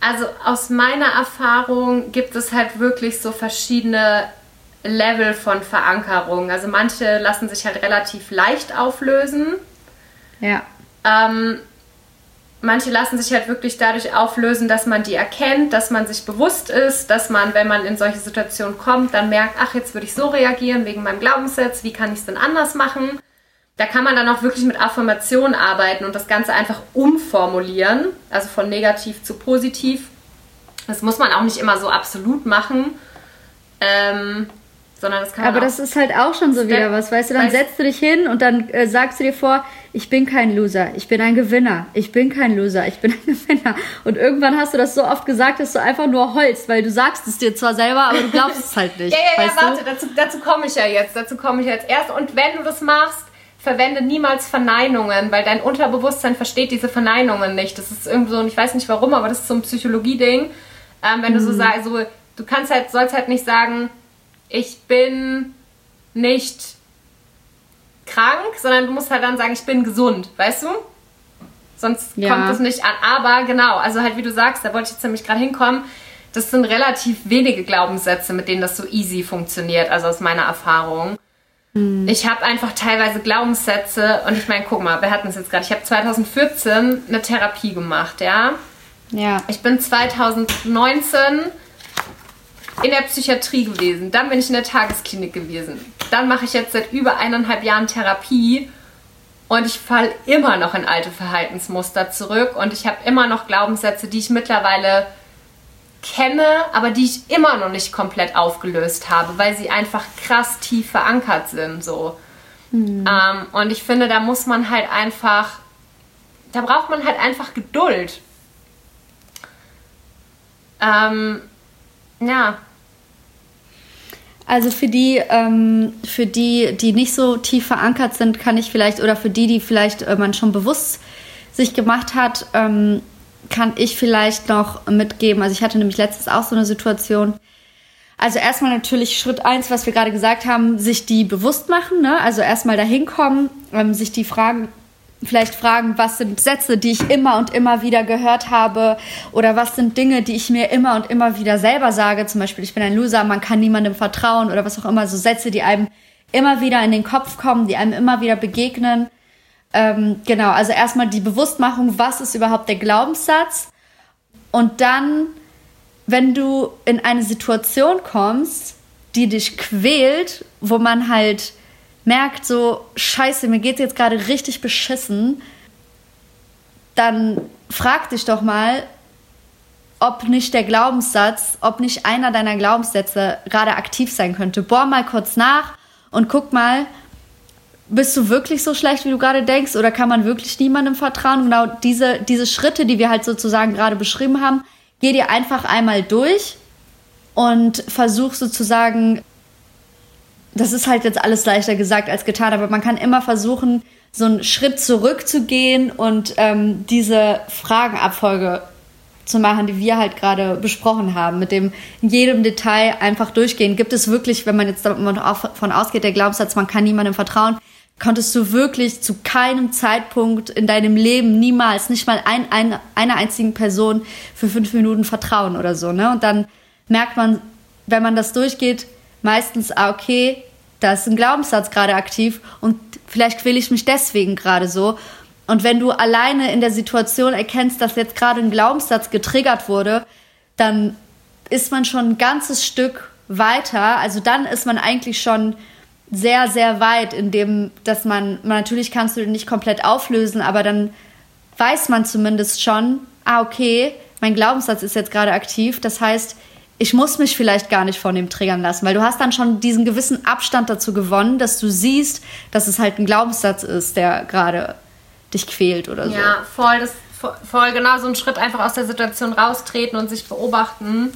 also aus meiner Erfahrung gibt es halt wirklich so verschiedene Level von Verankerung. Also manche lassen sich halt relativ leicht auflösen. Ja. Ähm, manche lassen sich halt wirklich dadurch auflösen, dass man die erkennt, dass man sich bewusst ist, dass man, wenn man in solche Situationen kommt, dann merkt, ach, jetzt würde ich so reagieren wegen meinem Glaubenssatz, wie kann ich es denn anders machen? Da kann man dann auch wirklich mit Affirmationen arbeiten und das Ganze einfach umformulieren, also von negativ zu positiv. Das muss man auch nicht immer so absolut machen. Ähm, sondern das kann Aber das ist halt auch schon so wieder was, weißt du, dann setzt du dich hin und dann äh, sagst du dir vor, ich bin kein Loser, ich bin ein Gewinner, ich bin kein Loser, ich bin ein Gewinner. Und irgendwann hast du das so oft gesagt, dass du einfach nur holst, weil du sagst es dir zwar selber, aber du glaubst es halt nicht. ja, ja, ja, warte, dazu, dazu komme ich ja jetzt, dazu komme ich jetzt erst. Und wenn du das machst, verwende niemals Verneinungen, weil dein Unterbewusstsein versteht diese Verneinungen nicht. Das ist irgendwie so, und ich weiß nicht warum, aber das ist so ein Psychologie-Ding. Ähm, wenn mhm. du so mhm. sagst, so, du kannst halt, sollst halt nicht sagen, ich bin nicht krank, sondern du musst halt dann sagen, ich bin gesund, weißt du? Sonst ja. kommt es nicht an. Aber genau, also halt wie du sagst, da wollte ich jetzt nämlich gerade hinkommen, das sind relativ wenige Glaubenssätze, mit denen das so easy funktioniert, also aus meiner Erfahrung. Mhm. Ich habe einfach teilweise Glaubenssätze und ich meine, guck mal, wir hatten es jetzt gerade. Ich habe 2014 eine Therapie gemacht, ja? Ja. Ich bin 2019 in der Psychiatrie gewesen. Dann bin ich in der Tagesklinik gewesen. Dann mache ich jetzt seit über eineinhalb Jahren Therapie und ich falle immer noch in alte Verhaltensmuster zurück und ich habe immer noch Glaubenssätze, die ich mittlerweile kenne, aber die ich immer noch nicht komplett aufgelöst habe, weil sie einfach krass tief verankert sind. So. Mhm. Ähm, und ich finde, da muss man halt einfach, da braucht man halt einfach Geduld. Ähm, ja, also für die, ähm, für die, die nicht so tief verankert sind, kann ich vielleicht, oder für die, die vielleicht äh, man schon bewusst sich gemacht hat, ähm, kann ich vielleicht noch mitgeben. Also ich hatte nämlich letztens auch so eine Situation. Also erstmal natürlich Schritt eins, was wir gerade gesagt haben, sich die bewusst machen. Ne? Also erstmal dahin kommen, ähm, sich die Fragen vielleicht fragen, was sind Sätze, die ich immer und immer wieder gehört habe oder was sind Dinge, die ich mir immer und immer wieder selber sage. Zum Beispiel, ich bin ein Loser, man kann niemandem vertrauen oder was auch immer. So Sätze, die einem immer wieder in den Kopf kommen, die einem immer wieder begegnen. Ähm, genau, also erstmal die Bewusstmachung, was ist überhaupt der Glaubenssatz und dann, wenn du in eine Situation kommst, die dich quält, wo man halt merkt, so, scheiße, mir geht jetzt gerade richtig beschissen, dann frag dich doch mal, ob nicht der Glaubenssatz, ob nicht einer deiner Glaubenssätze gerade aktiv sein könnte. Bohr mal kurz nach und guck mal, bist du wirklich so schlecht, wie du gerade denkst, oder kann man wirklich niemandem vertrauen? Genau diese, diese Schritte, die wir halt sozusagen gerade beschrieben haben, geh dir einfach einmal durch und versuch sozusagen das ist halt jetzt alles leichter gesagt als getan, aber man kann immer versuchen, so einen Schritt zurückzugehen und ähm, diese Fragenabfolge zu machen, die wir halt gerade besprochen haben, mit dem in jedem Detail einfach durchgehen. Gibt es wirklich, wenn man jetzt davon ausgeht, der Glaubenssatz, man kann niemandem vertrauen, konntest du wirklich zu keinem Zeitpunkt in deinem Leben niemals, nicht mal ein, ein, einer einzigen Person für fünf Minuten vertrauen oder so, ne? Und dann merkt man, wenn man das durchgeht, meistens, ah, okay, da ist ein Glaubenssatz gerade aktiv und vielleicht quäle ich mich deswegen gerade so. Und wenn du alleine in der Situation erkennst, dass jetzt gerade ein Glaubenssatz getriggert wurde, dann ist man schon ein ganzes Stück weiter. Also dann ist man eigentlich schon sehr, sehr weit, in dem, dass man, natürlich kannst du den nicht komplett auflösen, aber dann weiß man zumindest schon, ah, okay, mein Glaubenssatz ist jetzt gerade aktiv. Das heißt, ich muss mich vielleicht gar nicht von dem triggern lassen, weil du hast dann schon diesen gewissen Abstand dazu gewonnen, dass du siehst, dass es halt ein Glaubenssatz ist, der gerade dich quält oder so. Ja, voll, das, voll genau so ein Schritt einfach aus der Situation raustreten und sich beobachten.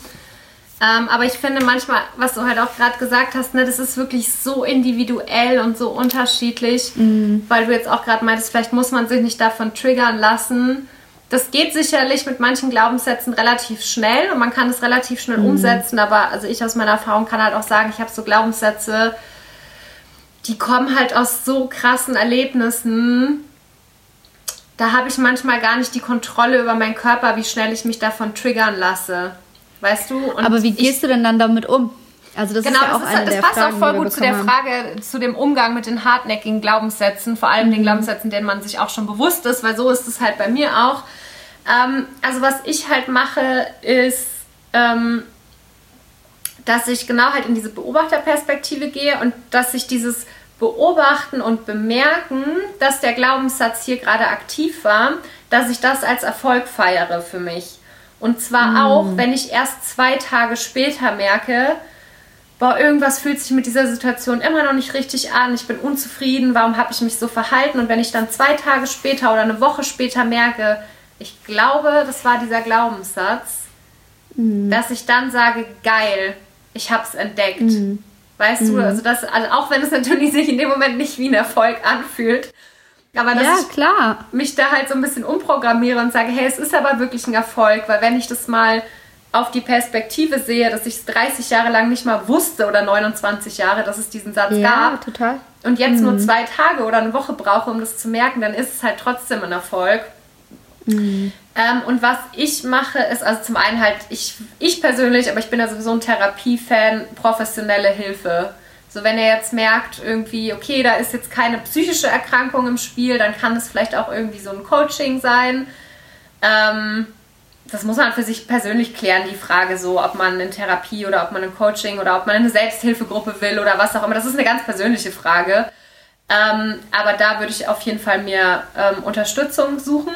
Ähm, aber ich finde manchmal, was du halt auch gerade gesagt hast, ne, das ist wirklich so individuell und so unterschiedlich, mhm. weil du jetzt auch gerade meintest, vielleicht muss man sich nicht davon triggern lassen das geht sicherlich mit manchen Glaubenssätzen relativ schnell und man kann es relativ schnell mhm. umsetzen, aber also ich aus meiner Erfahrung kann halt auch sagen, ich habe so Glaubenssätze, die kommen halt aus so krassen Erlebnissen. Da habe ich manchmal gar nicht die Kontrolle über meinen Körper, wie schnell ich mich davon triggern lasse. Weißt du? Und aber wie gehst ich, du denn dann damit um? Also das genau, ist ja auch das, ist, eine das der passt Fragen, auch voll gut zu der Frage, zu dem Umgang mit den hartnäckigen Glaubenssätzen, vor allem mhm. den Glaubenssätzen, denen man sich auch schon bewusst ist, weil so ist es halt bei mir auch. Ähm, also was ich halt mache, ist, ähm, dass ich genau halt in diese Beobachterperspektive gehe und dass ich dieses Beobachten und Bemerken, dass der Glaubenssatz hier gerade aktiv war, dass ich das als Erfolg feiere für mich. Und zwar mm. auch, wenn ich erst zwei Tage später merke, boah, irgendwas fühlt sich mit dieser Situation immer noch nicht richtig an, ich bin unzufrieden, warum habe ich mich so verhalten? Und wenn ich dann zwei Tage später oder eine Woche später merke, ich glaube, das war dieser Glaubenssatz, mm. dass ich dann sage, geil, ich habe es entdeckt. Mhm. Weißt mhm. du, also das, also auch wenn es natürlich sich in dem Moment nicht wie ein Erfolg anfühlt, aber dass ja, ich klar. mich da halt so ein bisschen umprogrammiere und sage, hey, es ist aber wirklich ein Erfolg, weil wenn ich das mal auf die Perspektive sehe, dass ich es 30 Jahre lang nicht mal wusste oder 29 Jahre, dass es diesen Satz ja, gab. total. Und jetzt mhm. nur zwei Tage oder eine Woche brauche, um das zu merken, dann ist es halt trotzdem ein Erfolg. Mhm. Ähm, und was ich mache, ist also zum einen halt, ich, ich persönlich, aber ich bin ja sowieso ein Therapiefan, professionelle Hilfe. So, wenn er jetzt merkt, irgendwie, okay, da ist jetzt keine psychische Erkrankung im Spiel, dann kann es vielleicht auch irgendwie so ein Coaching sein. Ähm, das muss man für sich persönlich klären, die Frage so, ob man in Therapie oder ob man ein Coaching oder ob man eine Selbsthilfegruppe will oder was auch immer. Das ist eine ganz persönliche Frage. Ähm, aber da würde ich auf jeden Fall mir ähm, Unterstützung suchen.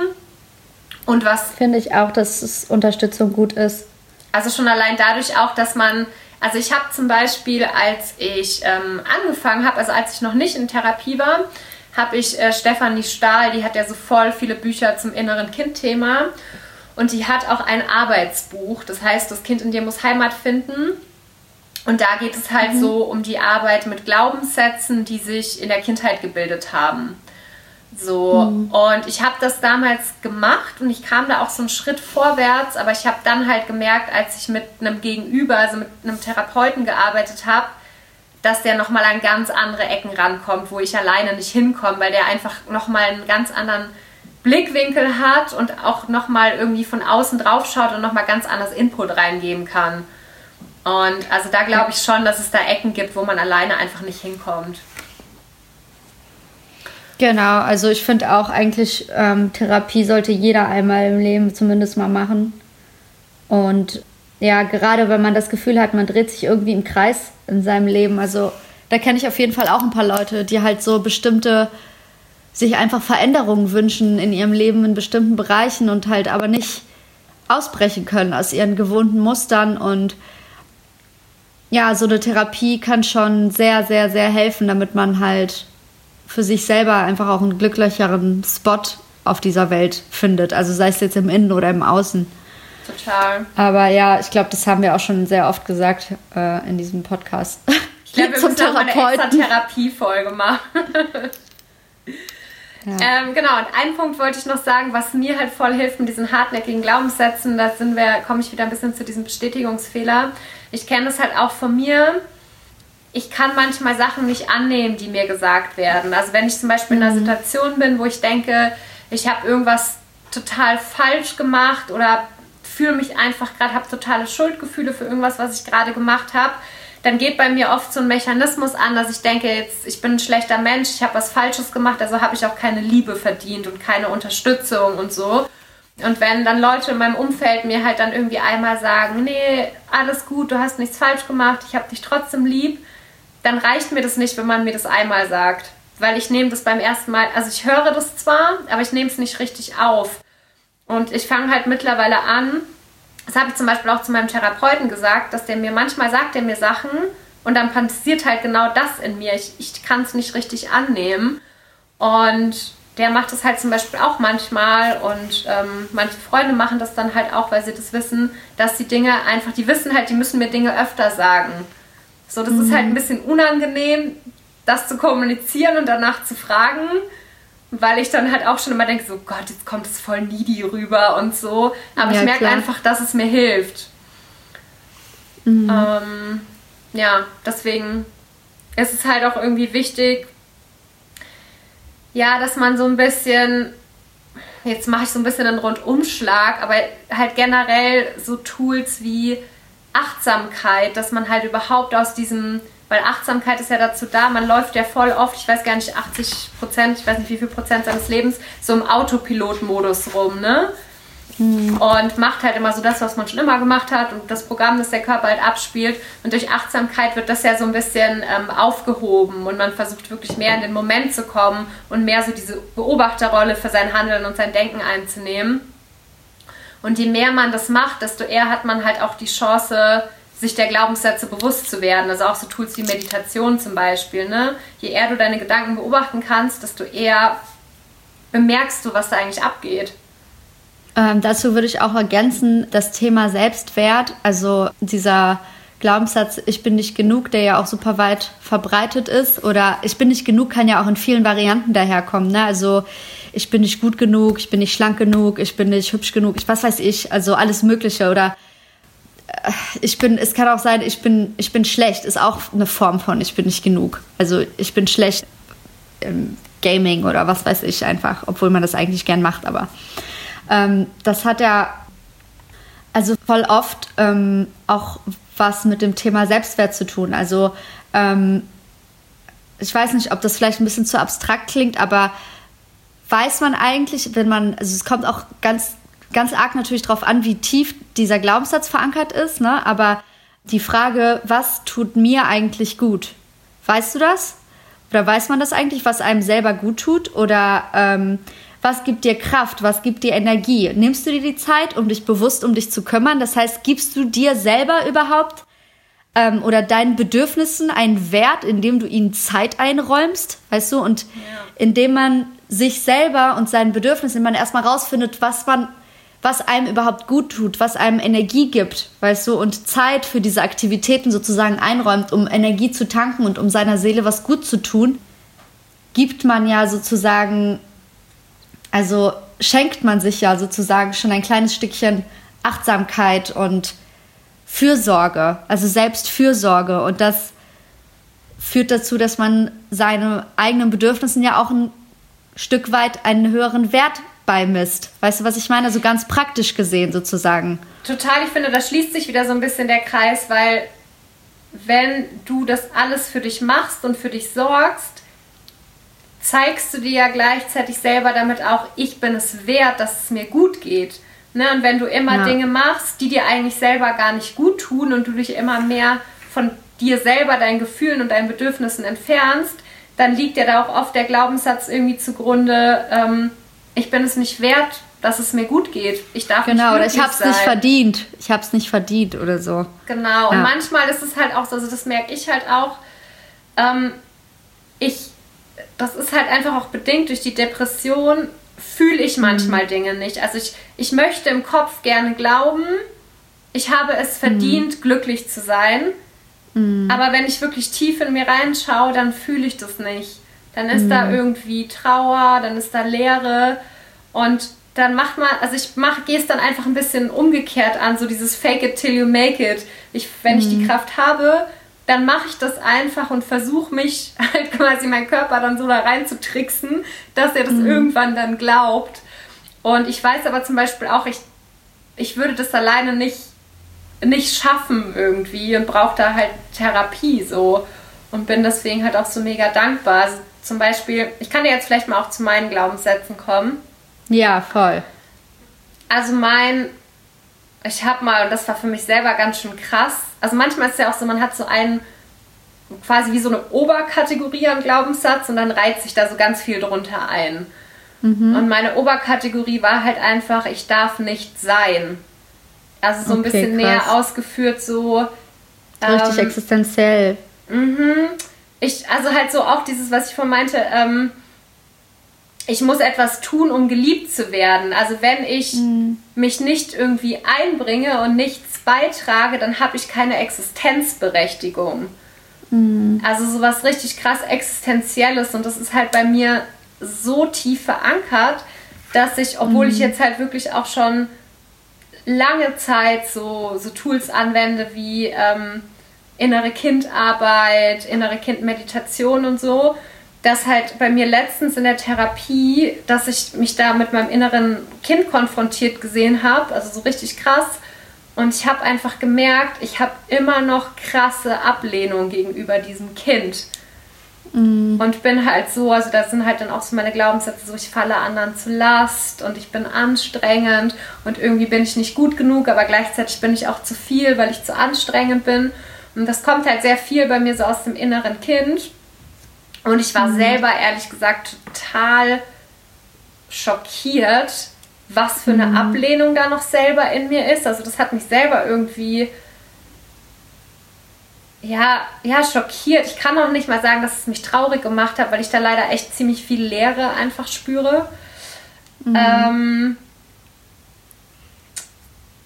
Und was. Finde ich auch, dass es Unterstützung gut ist. Also schon allein dadurch auch, dass man. Also ich habe zum Beispiel, als ich ähm, angefangen habe, also als ich noch nicht in Therapie war, habe ich äh, Stefanie Stahl, die hat ja so voll viele Bücher zum inneren Kind-Thema. Und die hat auch ein Arbeitsbuch. Das heißt, das Kind in dir muss Heimat finden. Und da geht es halt mhm. so um die Arbeit mit Glaubenssätzen, die sich in der Kindheit gebildet haben. So, mhm. und ich habe das damals gemacht und ich kam da auch so einen Schritt vorwärts, aber ich habe dann halt gemerkt, als ich mit einem Gegenüber, also mit einem Therapeuten gearbeitet habe, dass der nochmal an ganz andere Ecken rankommt, wo ich alleine nicht hinkomme, weil der einfach nochmal einen ganz anderen Blickwinkel hat und auch nochmal irgendwie von außen drauf schaut und nochmal ganz anders Input reingeben kann. Und also da glaube ich schon, dass es da Ecken gibt, wo man alleine einfach nicht hinkommt. Genau, also ich finde auch eigentlich, ähm, Therapie sollte jeder einmal im Leben zumindest mal machen. Und ja, gerade wenn man das Gefühl hat, man dreht sich irgendwie im Kreis in seinem Leben. Also da kenne ich auf jeden Fall auch ein paar Leute, die halt so bestimmte, sich einfach Veränderungen wünschen in ihrem Leben in bestimmten Bereichen und halt aber nicht ausbrechen können aus ihren gewohnten Mustern. Und ja, so eine Therapie kann schon sehr, sehr, sehr helfen, damit man halt für sich selber einfach auch einen glücklicheren Spot auf dieser Welt findet. Also sei es jetzt im Innen oder im Außen. Total. Aber ja, ich glaube, das haben wir auch schon sehr oft gesagt äh, in diesem Podcast. Ich glaube, wir müssen auch eine extra Therapiefolge machen. Ja. Ähm, genau, und einen Punkt wollte ich noch sagen, was mir halt voll hilft mit diesen hartnäckigen Glaubenssätzen, da sind wir, komme ich wieder ein bisschen zu diesem Bestätigungsfehler. Ich kenne das halt auch von mir ich kann manchmal Sachen nicht annehmen, die mir gesagt werden. Also wenn ich zum Beispiel in einer mhm. Situation bin, wo ich denke, ich habe irgendwas total falsch gemacht oder fühle mich einfach gerade, habe totale Schuldgefühle für irgendwas, was ich gerade gemacht habe, dann geht bei mir oft so ein Mechanismus an, dass ich denke, jetzt ich bin ein schlechter Mensch, ich habe was Falsches gemacht, also habe ich auch keine Liebe verdient und keine Unterstützung und so. Und wenn dann Leute in meinem Umfeld mir halt dann irgendwie einmal sagen, nee, alles gut, du hast nichts falsch gemacht, ich habe dich trotzdem lieb, dann reicht mir das nicht, wenn man mir das einmal sagt. Weil ich nehme das beim ersten Mal, also ich höre das zwar, aber ich nehme es nicht richtig auf. Und ich fange halt mittlerweile an, das habe ich zum Beispiel auch zu meinem Therapeuten gesagt, dass der mir manchmal sagt, der mir Sachen und dann passiert halt genau das in mir. Ich, ich kann es nicht richtig annehmen. Und der macht das halt zum Beispiel auch manchmal und ähm, manche Freunde machen das dann halt auch, weil sie das wissen, dass die Dinge einfach, die wissen halt, die müssen mir Dinge öfter sagen. So, das mhm. ist halt ein bisschen unangenehm, das zu kommunizieren und danach zu fragen. weil ich dann halt auch schon immer denke, so Gott, jetzt kommt es voll needy rüber und so. Aber ja, ich merke einfach, dass es mir hilft. Mhm. Ähm, ja, deswegen ist es halt auch irgendwie wichtig, ja, dass man so ein bisschen, jetzt mache ich so ein bisschen einen Rundumschlag, aber halt generell so Tools wie Achtsamkeit, dass man halt überhaupt aus diesem weil Achtsamkeit ist ja dazu da, man läuft ja voll oft, ich weiß gar nicht, 80 Prozent, ich weiß nicht wie viel Prozent seines Lebens, so im Autopilot-Modus rum, ne? Mhm. Und macht halt immer so das, was man schon immer gemacht hat und das Programm, das der Körper halt abspielt. Und durch Achtsamkeit wird das ja so ein bisschen ähm, aufgehoben und man versucht wirklich mehr in den Moment zu kommen und mehr so diese Beobachterrolle für sein Handeln und sein Denken einzunehmen. Und je mehr man das macht, desto eher hat man halt auch die Chance, sich der Glaubenssätze bewusst zu werden. Also auch so Tools wie Meditation zum Beispiel. Ne? Je eher du deine Gedanken beobachten kannst, desto eher bemerkst du, was da eigentlich abgeht. Ähm, dazu würde ich auch ergänzen, das Thema Selbstwert, also dieser Glaubenssatz, ich bin nicht genug, der ja auch super weit verbreitet ist. Oder ich bin nicht genug kann ja auch in vielen Varianten daherkommen. Ne? Also ich bin nicht gut genug, ich bin nicht schlank genug, ich bin nicht hübsch genug, ich, was weiß ich, also alles Mögliche. Oder ich bin, es kann auch sein, ich bin, ich bin schlecht, ist auch eine Form von ich bin nicht genug. Also ich bin schlecht im Gaming oder was weiß ich einfach, obwohl man das eigentlich gern macht, aber ähm, das hat ja also voll oft ähm, auch was mit dem Thema Selbstwert zu tun. Also ähm, ich weiß nicht, ob das vielleicht ein bisschen zu abstrakt klingt, aber weiß man eigentlich, wenn man, also es kommt auch ganz ganz arg natürlich darauf an, wie tief dieser Glaubenssatz verankert ist, ne? aber die Frage, was tut mir eigentlich gut? Weißt du das? Oder weiß man das eigentlich, was einem selber gut tut? Oder ähm, was gibt dir Kraft? Was gibt dir Energie? Nimmst du dir die Zeit, um dich bewusst um dich zu kümmern? Das heißt, gibst du dir selber überhaupt ähm, oder deinen Bedürfnissen einen Wert, indem du ihnen Zeit einräumst? Weißt du? Und ja. indem man sich selber und seinen Bedürfnissen, man erstmal rausfindet, was man was einem überhaupt gut tut, was einem Energie gibt, weißt du, und Zeit für diese Aktivitäten sozusagen einräumt, um Energie zu tanken und um seiner Seele was gut zu tun, gibt man ja sozusagen, also schenkt man sich ja sozusagen schon ein kleines Stückchen Achtsamkeit und Fürsorge, also Selbstfürsorge. Und das führt dazu, dass man seine eigenen Bedürfnissen ja auch ein Stück weit einen höheren Wert beimisst. Weißt du, was ich meine? So ganz praktisch gesehen sozusagen. Total, ich finde, da schließt sich wieder so ein bisschen der Kreis, weil wenn du das alles für dich machst und für dich sorgst, zeigst du dir ja gleichzeitig selber damit auch, ich bin es wert, dass es mir gut geht. Ne? Und wenn du immer ja. Dinge machst, die dir eigentlich selber gar nicht gut tun und du dich immer mehr von dir selber, deinen Gefühlen und deinen Bedürfnissen entfernst, dann liegt dir da auch oft der Glaubenssatz irgendwie zugrunde, ähm, ich bin es nicht wert, dass es mir gut geht. Ich darf genau, nicht oder ich habe es nicht verdient. Ich habe es nicht verdient oder so. Genau. Ja. Und manchmal ist es halt auch so, also das merke ich halt auch. Ähm, ich, das ist halt einfach auch bedingt durch die Depression fühle ich manchmal mhm. Dinge nicht. Also ich, ich möchte im Kopf gerne glauben, ich habe es verdient, mhm. glücklich zu sein. Mhm. Aber wenn ich wirklich tief in mir reinschaue, dann fühle ich das nicht. Dann ist mhm. da irgendwie Trauer, dann ist da Leere und dann macht man, also ich mach, gehe es dann einfach ein bisschen umgekehrt an, so dieses Fake it till you make it. Ich, wenn mhm. ich die mhm. Kraft habe, dann mache ich das einfach und versuche mich halt quasi meinen Körper dann so da rein zu tricksen, dass er das mhm. irgendwann dann glaubt. Und ich weiß aber zum Beispiel auch, ich, ich würde das alleine nicht, nicht schaffen irgendwie und brauche da halt Therapie so und bin deswegen halt auch so mega dankbar. Also zum Beispiel, ich kann dir jetzt vielleicht mal auch zu meinen Glaubenssätzen kommen. Ja, voll. Also mein, ich habe mal, und das war für mich selber ganz schön krass, also manchmal ist es ja auch so, man hat so einen, quasi wie so eine Oberkategorie am Glaubenssatz und dann reiht sich da so ganz viel drunter ein. Mhm. Und meine Oberkategorie war halt einfach, ich darf nicht sein. Also so ein okay, bisschen krass. näher ausgeführt, so. Richtig ähm, existenziell. Mhm ich, also halt so auch dieses, was ich vorhin meinte, ähm, ich muss etwas tun, um geliebt zu werden. Also wenn ich mhm. mich nicht irgendwie einbringe und nichts beitrage, dann habe ich keine Existenzberechtigung. Mhm. Also sowas richtig krass Existenzielles und das ist halt bei mir so tief verankert, dass ich, obwohl mhm. ich jetzt halt wirklich auch schon lange Zeit so, so Tools anwende wie ähm, innere Kindarbeit, innere Kindmeditation und so, dass halt bei mir letztens in der Therapie, dass ich mich da mit meinem inneren Kind konfrontiert gesehen habe, also so richtig krass. Und ich habe einfach gemerkt, ich habe immer noch krasse Ablehnung gegenüber diesem Kind. Mhm. Und bin halt so, also das sind halt dann auch so meine Glaubenssätze, so ich falle anderen zu Last und ich bin anstrengend und irgendwie bin ich nicht gut genug, aber gleichzeitig bin ich auch zu viel, weil ich zu anstrengend bin. Und das kommt halt sehr viel bei mir so aus dem inneren Kind. Und ich war mhm. selber ehrlich gesagt total schockiert, was für eine mhm. Ablehnung da noch selber in mir ist. Also das hat mich selber irgendwie ja, ja, schockiert. Ich kann auch nicht mal sagen, dass es mich traurig gemacht hat, weil ich da leider echt ziemlich viel Leere einfach spüre. Mhm. Ähm,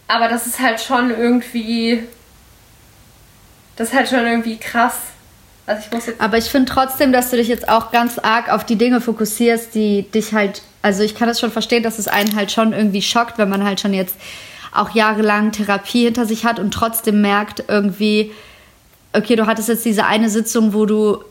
aber das ist halt schon irgendwie. Das ist halt schon irgendwie krass. Also ich muss aber ich finde trotzdem, dass du dich jetzt auch ganz arg auf die Dinge fokussierst, die dich halt. Also ich kann das schon verstehen, dass es einen halt schon irgendwie schockt, wenn man halt schon jetzt auch jahrelang Therapie hinter sich hat und trotzdem merkt irgendwie, okay, du hattest jetzt diese eine Sitzung, wo du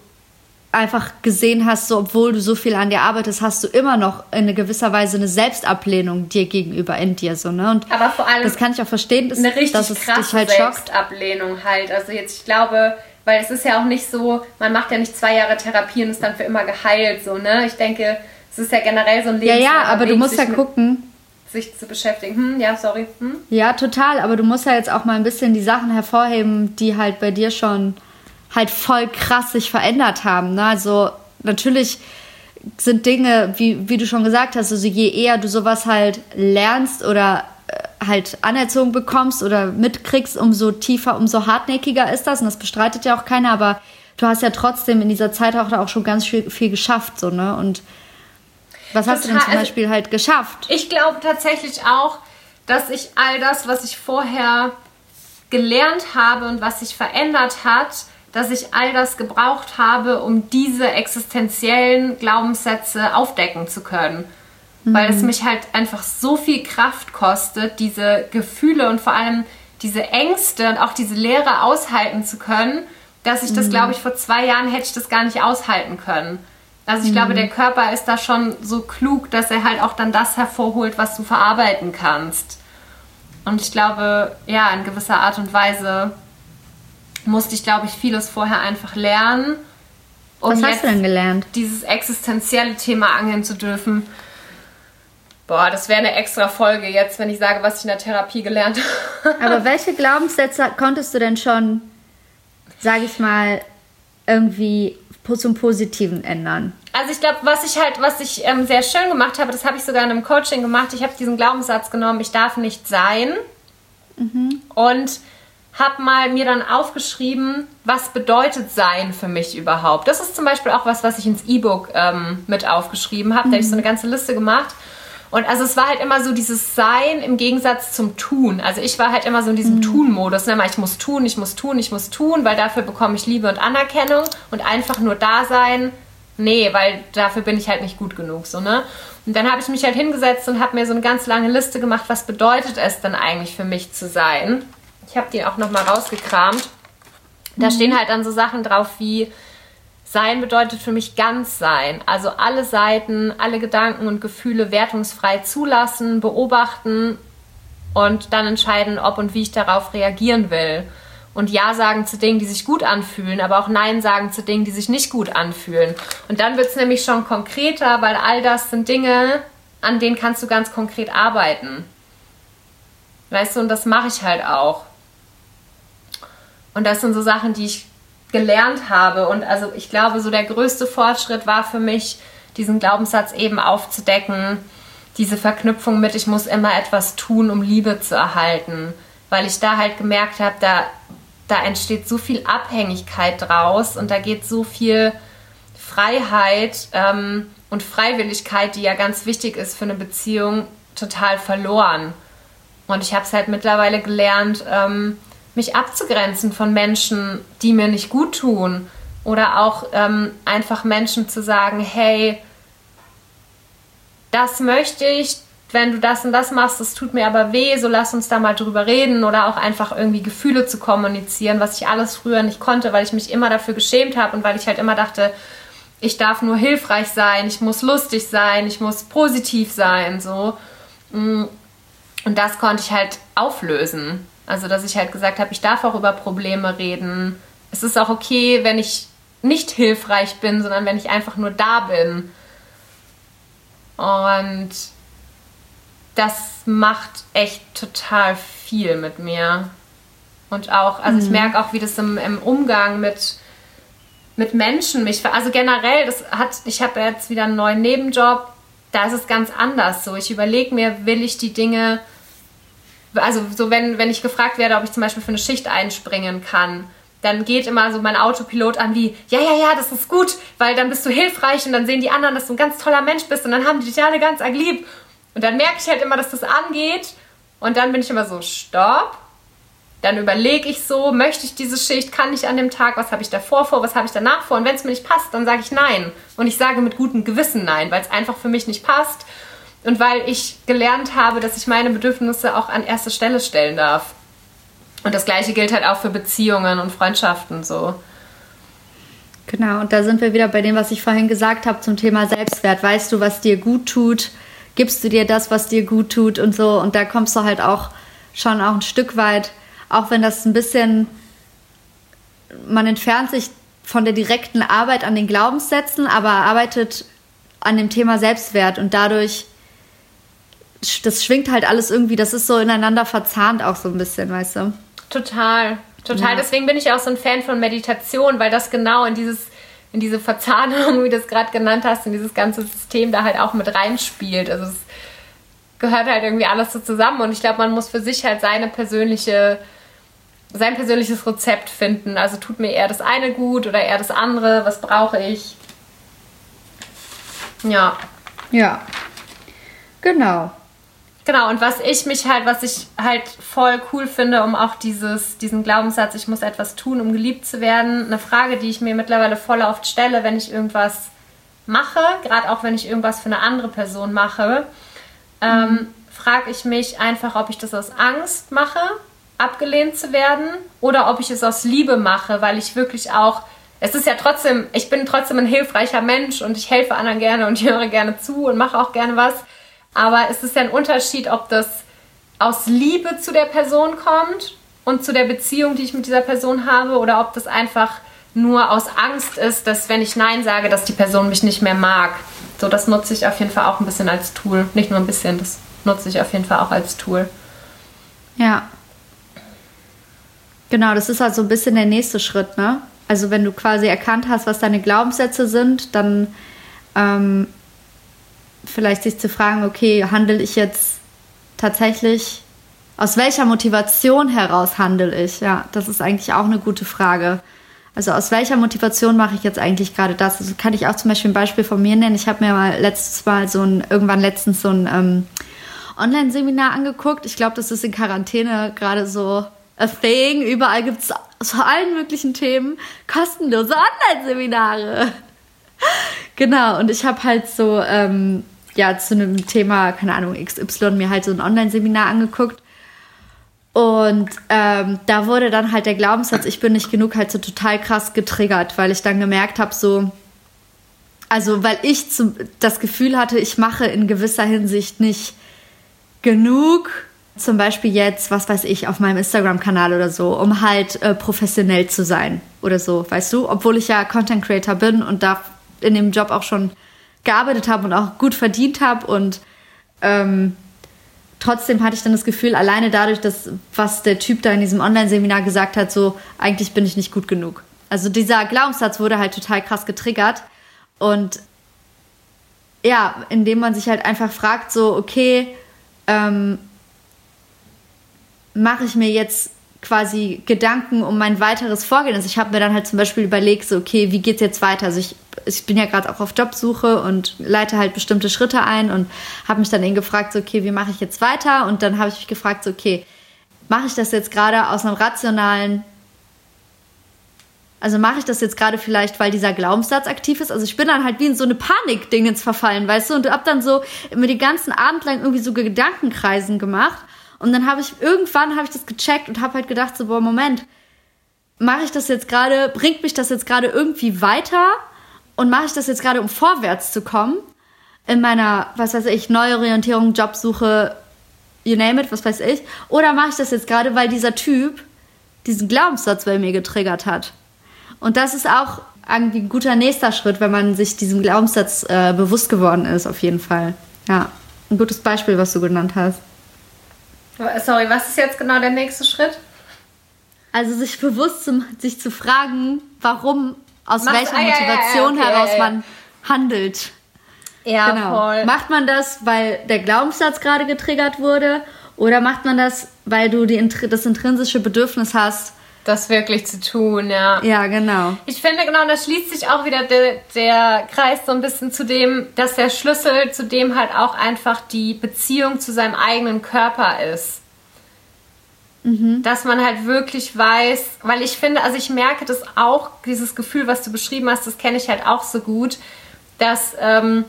einfach gesehen hast, so, obwohl du so viel an dir arbeitest, hast du immer noch in gewisser Weise eine Selbstablehnung dir gegenüber in dir so ne und aber vor allem das kann ich auch verstehen, dass, eine richtig dass es krasse dich halt Selbstablehnung schockt. halt also jetzt ich glaube weil es ist ja auch nicht so man macht ja nicht zwei Jahre Therapie und ist dann für immer geheilt so ne ich denke es ist ja generell so ein Leben ja ja aber du musst ja gucken sich zu beschäftigen. Hm, ja, sorry. Hm? Ja, total. Aber du musst ja jetzt auch mal ein bisschen die Sachen hervorheben, die halt bei dir schon halt voll krass sich verändert haben. Ne? Also natürlich sind Dinge, wie, wie du schon gesagt hast, also je eher du sowas halt lernst oder halt anerzogen bekommst oder mitkriegst, umso tiefer, umso hartnäckiger ist das. Und das bestreitet ja auch keiner, aber du hast ja trotzdem in dieser Zeit auch, auch schon ganz viel, viel geschafft, so, ne? Und was hast du denn zum also Beispiel also, halt geschafft? Ich glaube tatsächlich auch, dass ich all das, was ich vorher gelernt habe und was sich verändert hat, dass ich all das gebraucht habe, um diese existenziellen Glaubenssätze aufdecken zu können. Mhm. Weil es mich halt einfach so viel Kraft kostet, diese Gefühle und vor allem diese Ängste und auch diese Leere aushalten zu können, dass ich das, mhm. glaube ich, vor zwei Jahren hätte ich das gar nicht aushalten können. Also ich mhm. glaube, der Körper ist da schon so klug, dass er halt auch dann das hervorholt, was du verarbeiten kannst. Und ich glaube, ja, in gewisser Art und Weise musste ich, glaube ich, vieles vorher einfach lernen. Um was hast du denn gelernt? Dieses existenzielle Thema angehen zu dürfen. Boah, das wäre eine extra Folge jetzt, wenn ich sage, was ich in der Therapie gelernt habe. Aber welche Glaubenssätze konntest du denn schon, sage ich mal, irgendwie zum Positiven ändern? Also ich glaube, was ich halt, was ich ähm, sehr schön gemacht habe, das habe ich sogar in einem Coaching gemacht. Ich habe diesen Glaubenssatz genommen, ich darf nicht sein. Mhm. Und habe mal mir dann aufgeschrieben, was bedeutet sein für mich überhaupt. Das ist zum Beispiel auch was, was ich ins E-Book ähm, mit aufgeschrieben habe. Mhm. Da habe ich so eine ganze Liste gemacht. Und also es war halt immer so dieses Sein im Gegensatz zum Tun. Also ich war halt immer so in diesem mhm. Tun-Modus. Ne? Ich muss tun, ich muss tun, ich muss tun, weil dafür bekomme ich Liebe und Anerkennung. Und einfach nur da sein, nee, weil dafür bin ich halt nicht gut genug. So, ne? Und dann habe ich mich halt hingesetzt und habe mir so eine ganz lange Liste gemacht, was bedeutet es denn eigentlich für mich zu sein. Ich habe die auch nochmal rausgekramt. Da mhm. stehen halt dann so Sachen drauf wie sein bedeutet für mich ganz sein. Also alle Seiten, alle Gedanken und Gefühle wertungsfrei zulassen, beobachten und dann entscheiden, ob und wie ich darauf reagieren will. Und Ja sagen zu Dingen, die sich gut anfühlen, aber auch Nein sagen zu Dingen, die sich nicht gut anfühlen. Und dann wird es nämlich schon konkreter, weil all das sind Dinge, an denen kannst du ganz konkret arbeiten. Weißt du, und das mache ich halt auch. Und das sind so Sachen, die ich gelernt habe. Und also ich glaube, so der größte Fortschritt war für mich, diesen Glaubenssatz eben aufzudecken, diese Verknüpfung mit, ich muss immer etwas tun, um Liebe zu erhalten. Weil ich da halt gemerkt habe, da, da entsteht so viel Abhängigkeit draus und da geht so viel Freiheit ähm, und Freiwilligkeit, die ja ganz wichtig ist für eine Beziehung, total verloren. Und ich habe es halt mittlerweile gelernt, ähm, mich abzugrenzen von Menschen, die mir nicht gut tun. Oder auch ähm, einfach Menschen zu sagen, hey, das möchte ich, wenn du das und das machst, das tut mir aber weh, so lass uns da mal drüber reden oder auch einfach irgendwie Gefühle zu kommunizieren, was ich alles früher nicht konnte, weil ich mich immer dafür geschämt habe und weil ich halt immer dachte, ich darf nur hilfreich sein, ich muss lustig sein, ich muss positiv sein, so. Mm. Und das konnte ich halt auflösen. Also, dass ich halt gesagt habe, ich darf auch über Probleme reden. Es ist auch okay, wenn ich nicht hilfreich bin, sondern wenn ich einfach nur da bin. Und das macht echt total viel mit mir. Und auch, also mhm. ich merke auch, wie das im, im Umgang mit, mit Menschen mich, also generell, das hat, ich habe jetzt wieder einen neuen Nebenjob, da ist es ganz anders so. Ich überlege mir, will ich die Dinge, also so wenn, wenn ich gefragt werde, ob ich zum Beispiel für eine Schicht einspringen kann, dann geht immer so mein Autopilot an wie, ja, ja, ja, das ist gut, weil dann bist du hilfreich und dann sehen die anderen, dass du ein ganz toller Mensch bist und dann haben die dich alle ganz arg lieb. Und dann merke ich halt immer, dass das angeht und dann bin ich immer so, stopp. Dann überlege ich so, möchte ich diese Schicht, kann ich an dem Tag, was habe ich davor vor, was habe ich danach vor und wenn es mir nicht passt, dann sage ich nein. Und ich sage mit gutem Gewissen nein, weil es einfach für mich nicht passt und weil ich gelernt habe, dass ich meine Bedürfnisse auch an erste Stelle stellen darf. Und das gleiche gilt halt auch für Beziehungen und Freundschaften so. Genau, und da sind wir wieder bei dem, was ich vorhin gesagt habe zum Thema Selbstwert. Weißt du, was dir gut tut? Gibst du dir das, was dir gut tut und so? Und da kommst du halt auch schon auch ein Stück weit, auch wenn das ein bisschen, man entfernt sich von der direkten Arbeit an den Glaubenssätzen, aber arbeitet an dem Thema Selbstwert und dadurch das schwingt halt alles irgendwie, das ist so ineinander verzahnt auch so ein bisschen, weißt du? Total, total. Ja. Deswegen bin ich auch so ein Fan von Meditation, weil das genau in dieses in diese Verzahnung, wie du es gerade genannt hast, in dieses ganze System da halt auch mit reinspielt. Also es gehört halt irgendwie alles so zusammen und ich glaube, man muss für sich halt seine persönliche sein persönliches Rezept finden. Also tut mir eher das eine gut oder eher das andere, was brauche ich? Ja. Ja. Genau. Genau, und was ich mich halt, was ich halt voll cool finde, um auch dieses, diesen Glaubenssatz, ich muss etwas tun, um geliebt zu werden, eine Frage, die ich mir mittlerweile voll oft stelle, wenn ich irgendwas mache, gerade auch wenn ich irgendwas für eine andere Person mache, ähm, mhm. frage ich mich einfach, ob ich das aus Angst mache, abgelehnt zu werden, oder ob ich es aus Liebe mache, weil ich wirklich auch es ist ja trotzdem, ich bin trotzdem ein hilfreicher Mensch und ich helfe anderen gerne und höre gerne zu und mache auch gerne was. Aber es ist ja ein Unterschied, ob das aus Liebe zu der Person kommt und zu der Beziehung, die ich mit dieser Person habe, oder ob das einfach nur aus Angst ist, dass wenn ich Nein sage, dass die Person mich nicht mehr mag. So, das nutze ich auf jeden Fall auch ein bisschen als Tool. Nicht nur ein bisschen, das nutze ich auf jeden Fall auch als Tool. Ja. Genau, das ist halt so ein bisschen der nächste Schritt, ne? Also wenn du quasi erkannt hast, was deine Glaubenssätze sind, dann ähm, vielleicht sich zu fragen, okay, handle ich jetzt tatsächlich, aus welcher Motivation heraus handle ich? Ja, das ist eigentlich auch eine gute Frage. Also aus welcher Motivation mache ich jetzt eigentlich gerade das? Also kann ich auch zum Beispiel ein Beispiel von mir nennen. Ich habe mir mal letztes Mal so ein, irgendwann letztens so ein ähm, Online-Seminar angeguckt. Ich glaube, das ist in Quarantäne gerade so a thing. Überall gibt es zu allen möglichen Themen kostenlose Online-Seminare. genau, und ich habe halt so, ähm, ja, zu einem Thema, keine Ahnung, XY mir halt so ein Online-Seminar angeguckt. Und ähm, da wurde dann halt der Glaubenssatz, ich bin nicht genug, halt so total krass getriggert, weil ich dann gemerkt habe, so, also weil ich zum, das Gefühl hatte, ich mache in gewisser Hinsicht nicht genug, zum Beispiel jetzt, was weiß ich, auf meinem Instagram-Kanal oder so, um halt äh, professionell zu sein oder so, weißt du, obwohl ich ja Content Creator bin und da in dem Job auch schon gearbeitet habe und auch gut verdient habe und ähm, trotzdem hatte ich dann das Gefühl, alleine dadurch, dass was der Typ da in diesem Online-Seminar gesagt hat, so eigentlich bin ich nicht gut genug. Also dieser Glaubenssatz wurde halt total krass getriggert und ja, indem man sich halt einfach fragt, so okay, ähm, mache ich mir jetzt quasi Gedanken um mein weiteres Vorgehen. Also ich habe mir dann halt zum Beispiel überlegt, so, okay, wie geht's jetzt weiter? Also ich, ich bin ja gerade auch auf Jobsuche und leite halt bestimmte Schritte ein und habe mich dann eben gefragt, so, okay, wie mache ich jetzt weiter? Und dann habe ich mich gefragt, so, okay, mache ich das jetzt gerade aus einem rationalen Also mache ich das jetzt gerade vielleicht, weil dieser Glaubenssatz aktiv ist? Also ich bin dann halt wie in so eine Panik-Dingens verfallen, weißt du? Und hab dann so mir den ganzen Abend lang irgendwie so Gedankenkreisen gemacht. Und dann habe ich irgendwann habe ich das gecheckt und habe halt gedacht so, boah, Moment, mache ich das jetzt gerade, bringt mich das jetzt gerade irgendwie weiter? Und mache ich das jetzt gerade, um vorwärts zu kommen? In meiner, was weiß ich, Neuorientierung, Jobsuche, you name it, was weiß ich. Oder mache ich das jetzt gerade, weil dieser Typ diesen Glaubenssatz bei mir getriggert hat? Und das ist auch irgendwie ein guter nächster Schritt, wenn man sich diesem Glaubenssatz äh, bewusst geworden ist, auf jeden Fall. Ja, ein gutes Beispiel, was du genannt hast. Sorry, was ist jetzt genau der nächste Schritt? Also sich bewusst zum, sich zu fragen, warum, aus Mach's, welcher ah, Motivation ja, ja, okay, heraus man handelt. Ja, genau. voll. Macht man das, weil der Glaubenssatz gerade getriggert wurde? Oder macht man das, weil du die, das intrinsische Bedürfnis hast, das wirklich zu tun, ja. Ja, genau. Ich finde, genau, da schließt sich auch wieder der, der Kreis so ein bisschen zu dem, dass der Schlüssel zu dem halt auch einfach die Beziehung zu seinem eigenen Körper ist. Mhm. Dass man halt wirklich weiß, weil ich finde, also ich merke das auch, dieses Gefühl, was du beschrieben hast, das kenne ich halt auch so gut, dass, ähm,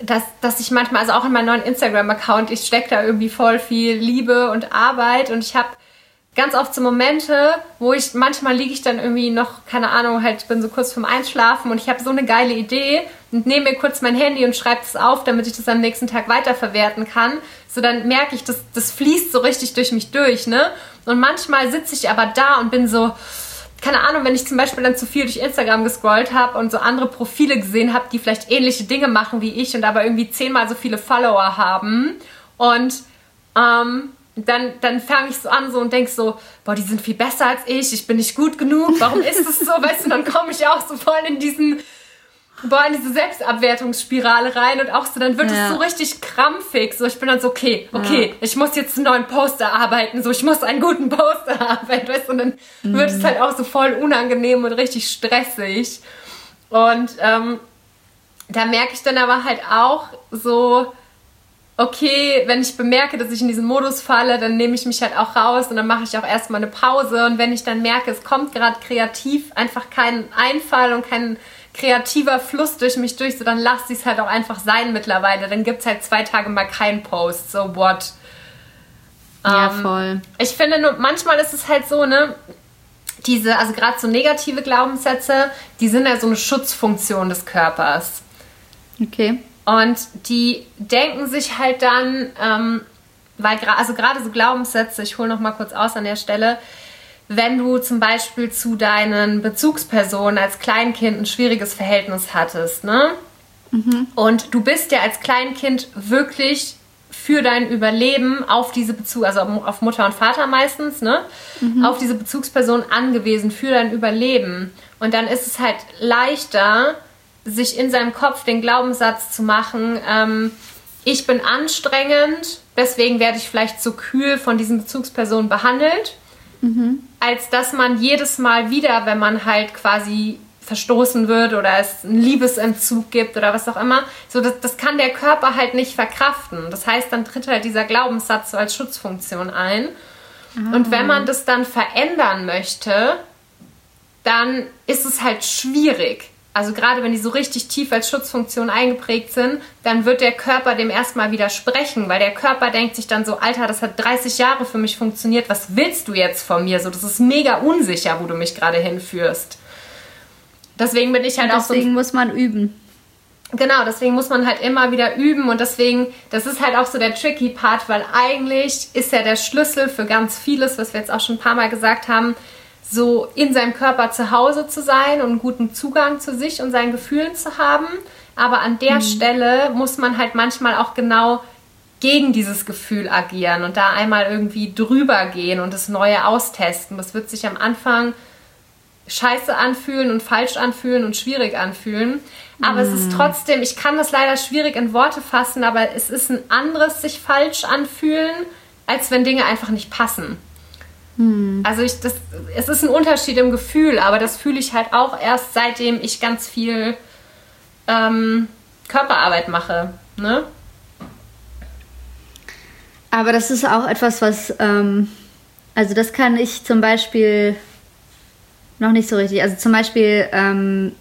dass, dass ich manchmal, also auch in meinem neuen Instagram-Account, ich stecke da irgendwie voll viel Liebe und Arbeit und ich habe ganz oft so Momente, wo ich manchmal liege ich dann irgendwie noch, keine Ahnung, halt bin so kurz vorm Einschlafen und ich habe so eine geile Idee und nehme mir kurz mein Handy und schreibe es auf, damit ich das am nächsten Tag weiterverwerten kann. So dann merke ich, das, das fließt so richtig durch mich durch, ne? Und manchmal sitze ich aber da und bin so, keine Ahnung, wenn ich zum Beispiel dann zu viel durch Instagram gescrollt habe und so andere Profile gesehen habe, die vielleicht ähnliche Dinge machen wie ich und aber irgendwie zehnmal so viele Follower haben und ähm, dann, dann fange ich so an so und denk so, boah, die sind viel besser als ich, ich bin nicht gut genug, warum ist es so, weißt du, dann komme ich auch so voll in diesen, boah, in diese Selbstabwertungsspirale rein und auch so, dann wird ja. es so richtig krampfig, so ich bin dann so, okay, okay, ja. ich muss jetzt einen neuen Poster arbeiten, so ich muss einen guten Poster arbeiten, weißt du, und dann mhm. wird es halt auch so voll unangenehm und richtig stressig und ähm, da merke ich dann aber halt auch so, okay, wenn ich bemerke, dass ich in diesen Modus falle, dann nehme ich mich halt auch raus und dann mache ich auch erstmal eine Pause. Und wenn ich dann merke, es kommt gerade kreativ einfach kein Einfall und kein kreativer Fluss durch mich durch, so dann lasse ich es halt auch einfach sein mittlerweile. Dann gibt es halt zwei Tage mal keinen Post. So what? Ja, ähm, voll. Ich finde nur, manchmal ist es halt so, ne? Diese, also gerade so negative Glaubenssätze, die sind ja so eine Schutzfunktion des Körpers. Okay. Und die denken sich halt dann, ähm, weil also gerade so Glaubenssätze, ich hole noch mal kurz aus an der Stelle, wenn du zum Beispiel zu deinen Bezugspersonen als Kleinkind ein schwieriges Verhältnis hattest, ne? Mhm. Und du bist ja als Kleinkind wirklich für dein Überleben auf diese Bezug, also auf Mutter und Vater meistens, ne? Mhm. Auf diese Bezugsperson angewiesen für dein Überleben. Und dann ist es halt leichter, sich in seinem Kopf den Glaubenssatz zu machen, ähm, ich bin anstrengend, deswegen werde ich vielleicht zu kühl von diesen Bezugspersonen behandelt, mhm. als dass man jedes Mal wieder, wenn man halt quasi verstoßen wird oder es einen Liebesentzug gibt oder was auch immer, so das, das kann der Körper halt nicht verkraften. Das heißt, dann tritt halt dieser Glaubenssatz so als Schutzfunktion ein. Ah. Und wenn man das dann verändern möchte, dann ist es halt schwierig also gerade wenn die so richtig tief als Schutzfunktion eingeprägt sind, dann wird der Körper dem erstmal widersprechen, weil der Körper denkt sich dann so, Alter, das hat 30 Jahre für mich funktioniert, was willst du jetzt von mir? So, das ist mega unsicher, wo du mich gerade hinführst. Deswegen bin ich halt auch so. Deswegen muss man üben. Genau, deswegen muss man halt immer wieder üben und deswegen, das ist halt auch so der tricky Part, weil eigentlich ist ja der Schlüssel für ganz vieles, was wir jetzt auch schon ein paar Mal gesagt haben, so in seinem Körper zu Hause zu sein und einen guten Zugang zu sich und seinen Gefühlen zu haben. Aber an der mhm. Stelle muss man halt manchmal auch genau gegen dieses Gefühl agieren und da einmal irgendwie drüber gehen und das Neue austesten. Das wird sich am Anfang scheiße anfühlen und falsch anfühlen und schwierig anfühlen. Aber mm. es ist mhm. trotzdem, ich kann das leider schwierig in Worte fassen, aber es ist ein anderes sich falsch anfühlen, als wenn Dinge einfach nicht passen. Hm. Also ich, das, es ist ein Unterschied im Gefühl, aber das fühle ich halt auch erst seitdem ich ganz viel ähm, Körperarbeit mache. Ne? Aber das ist auch etwas, was, ähm, also das kann ich zum Beispiel Noch nicht so richtig. Also zum Beispiel, ähm,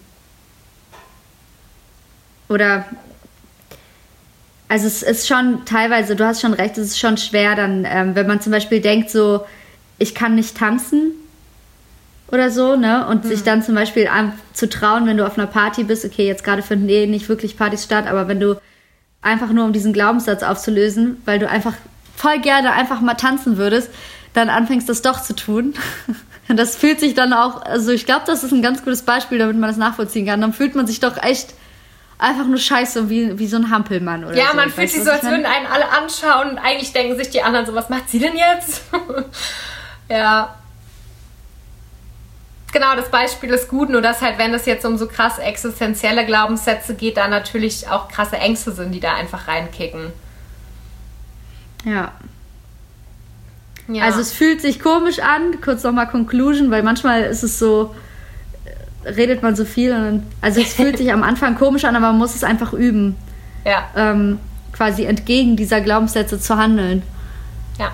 oder, also es ist schon teilweise, du hast schon recht, es ist schon schwer dann, ähm, wenn man zum Beispiel denkt so, ich kann nicht tanzen oder so, ne? Und mhm. sich dann zum Beispiel zu trauen, wenn du auf einer Party bist, okay, jetzt gerade finden eh nicht wirklich Partys statt, aber wenn du einfach nur um diesen Glaubenssatz aufzulösen, weil du einfach voll gerne einfach mal tanzen würdest, dann anfängst das doch zu tun. Das fühlt sich dann auch, also ich glaube, das ist ein ganz gutes Beispiel, damit man das nachvollziehen kann. Dann fühlt man sich doch echt einfach nur scheiße, wie, wie so ein Hampelmann oder ja, so. man fühlt sich so, als würden einen alle anschauen und eigentlich denken sich die anderen so, was macht sie denn jetzt? ja. Genau, das Beispiel ist gut, nur dass halt, wenn es jetzt um so krass existenzielle Glaubenssätze geht, da natürlich auch krasse Ängste sind, die da einfach reinkicken. Ja. ja. Also es fühlt sich komisch an, kurz nochmal Conclusion, weil manchmal ist es so, äh, redet man so viel. Und, also es fühlt sich am Anfang komisch an, aber man muss es einfach üben. Ja. Ähm, quasi entgegen dieser Glaubenssätze zu handeln. Ja.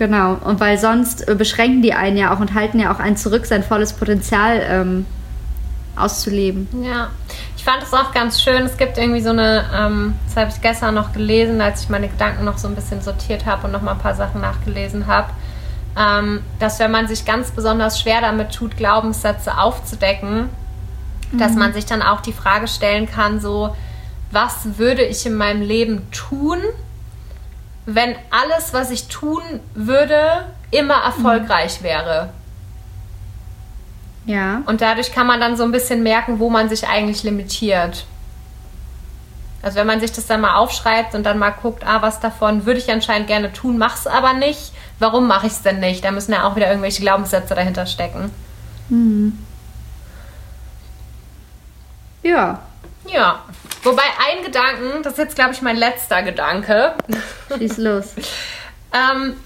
Genau, und weil sonst äh, beschränken die einen ja auch und halten ja auch einen zurück, sein volles Potenzial ähm, auszuleben. Ja, ich fand es auch ganz schön. Es gibt irgendwie so eine, ähm, das habe ich gestern noch gelesen, als ich meine Gedanken noch so ein bisschen sortiert habe und noch mal ein paar Sachen nachgelesen habe, ähm, dass wenn man sich ganz besonders schwer damit tut, Glaubenssätze aufzudecken, mhm. dass man sich dann auch die Frage stellen kann, so, was würde ich in meinem Leben tun, wenn alles, was ich tun würde, immer erfolgreich mhm. wäre. Ja. Und dadurch kann man dann so ein bisschen merken, wo man sich eigentlich limitiert. Also wenn man sich das dann mal aufschreibt und dann mal guckt, ah, was davon würde ich anscheinend gerne tun, mach's aber nicht. Warum mache ich es denn nicht? Da müssen ja auch wieder irgendwelche Glaubenssätze dahinter stecken. Mhm. Ja. Ja. Wobei ein Gedanken, das ist jetzt, glaube ich, mein letzter Gedanke. Schieß los. ähm,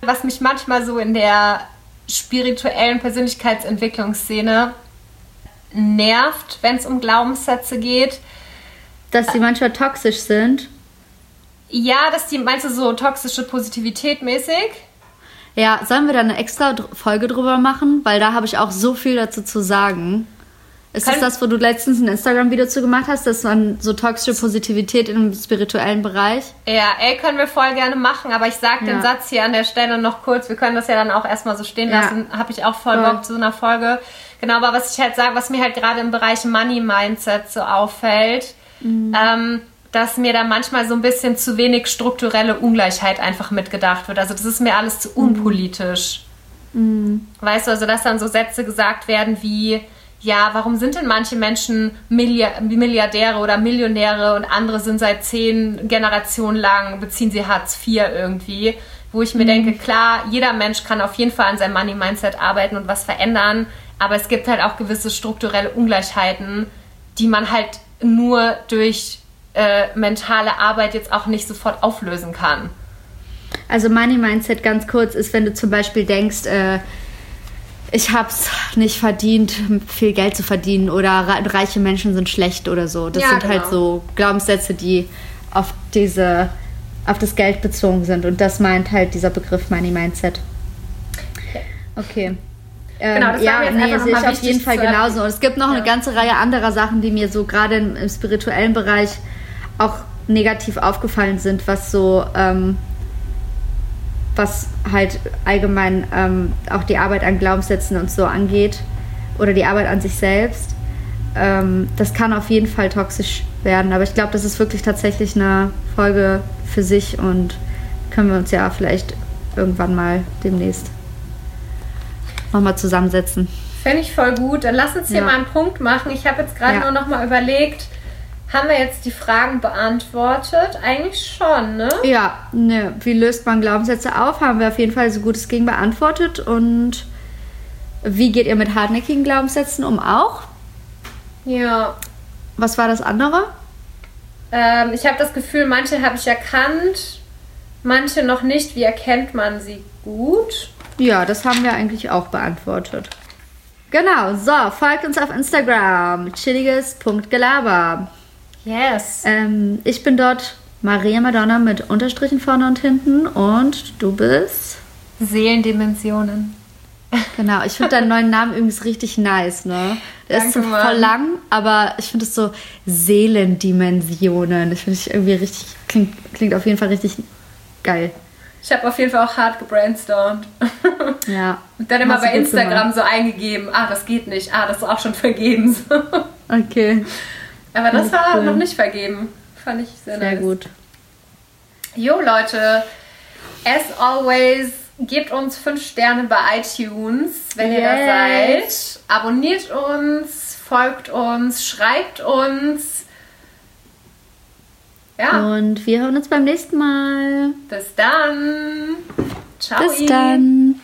was mich manchmal so in der spirituellen Persönlichkeitsentwicklungsszene nervt, wenn es um Glaubenssätze geht. Dass sie manchmal toxisch sind? Ja, dass die, meinst du so toxische Positivität mäßig? Ja, sollen wir da eine extra Folge drüber machen? Weil da habe ich auch so viel dazu zu sagen. Ist das das, wo du letztens ein Instagram-Video zu gemacht hast, dass man so toxische Positivität im spirituellen Bereich? Ja, ey, können wir voll gerne machen, aber ich sag ja. den Satz hier an der Stelle noch kurz. Wir können das ja dann auch erstmal so stehen ja. lassen. Habe ich auch voll Bock zu so einer Folge. Genau, aber was ich halt sage, was mir halt gerade im Bereich Money Mindset so auffällt, mhm. ähm, dass mir da manchmal so ein bisschen zu wenig strukturelle Ungleichheit einfach mitgedacht wird. Also das ist mir alles zu mhm. unpolitisch. Mhm. Weißt du, also dass dann so Sätze gesagt werden wie ja, warum sind denn manche Menschen Milliardäre oder Millionäre und andere sind seit zehn Generationen lang, beziehen sie Hartz IV irgendwie, wo ich mir mhm. denke, klar, jeder Mensch kann auf jeden Fall an seinem Money-Mindset arbeiten und was verändern, aber es gibt halt auch gewisse strukturelle Ungleichheiten, die man halt nur durch äh, mentale Arbeit jetzt auch nicht sofort auflösen kann. Also Money-Mindset ganz kurz ist, wenn du zum Beispiel denkst, äh, ich habe es nicht verdient, viel Geld zu verdienen oder reiche Menschen sind schlecht oder so. Das ja, sind halt genau. halt so Glaubenssätze, die auf diese auf das Geld bezogen sind und das meint halt dieser Begriff Money Mindset. Okay. Genau, das ähm, ja, nee, sehe ich auf jeden Fall genauso. Und es gibt noch ja. eine ganze Reihe anderer Sachen, die mir so gerade im, im, spirituellen Bereich auch negativ aufgefallen sind, was so ähm, was halt allgemein ähm, auch die Arbeit an Glaubenssätzen und so angeht oder die Arbeit an sich selbst. Ähm, das kann auf jeden Fall toxisch werden, aber ich glaube, das ist wirklich tatsächlich eine Folge für sich und können wir uns ja vielleicht irgendwann mal demnächst nochmal zusammensetzen. Fände ich voll gut. Dann lass uns hier ja. mal einen Punkt machen. Ich habe jetzt gerade ja. nur noch mal überlegt, haben wir jetzt die Fragen beantwortet? Eigentlich schon, ne? Ja, ne. Wie löst man Glaubenssätze auf? Haben wir auf jeden Fall so gut es ging beantwortet. Und wie geht ihr mit hartnäckigen Glaubenssätzen um auch? Ja. Was war das andere? Ähm, ich habe das Gefühl, manche habe ich erkannt, manche noch nicht. Wie erkennt man sie gut? Ja, das haben wir eigentlich auch beantwortet. Genau, so, folgt uns auf Instagram, chilliges.gelaber. Yes. Ähm, ich bin dort Maria Madonna mit Unterstrichen vorne und hinten und du bist Seelendimensionen. Genau, ich finde deinen neuen Namen übrigens richtig nice, ne? Der ist so Danke, voll Mann. lang, aber ich finde es so Seelendimensionen. Ich finde ich irgendwie richtig, klingt, klingt auf jeden Fall richtig geil. Ich habe auf jeden Fall auch hart gebrainstormt. Ja. Und dann immer bei Instagram so eingegeben, ah, das geht nicht, ah, das ist auch schon vergeben. Okay, Aber das Ja, war cool. noch nicht vergeben. Fand ich sehr, sehr nice. gut. Jo Leute, as always, gebt uns 5 Sterne bei iTunes, wenn ihr da Yes. seid. Abonniert uns, folgt uns, schreibt uns. Ja, Und wir hören uns beim nächsten Mal. bis dann. Ciao. Bis dann.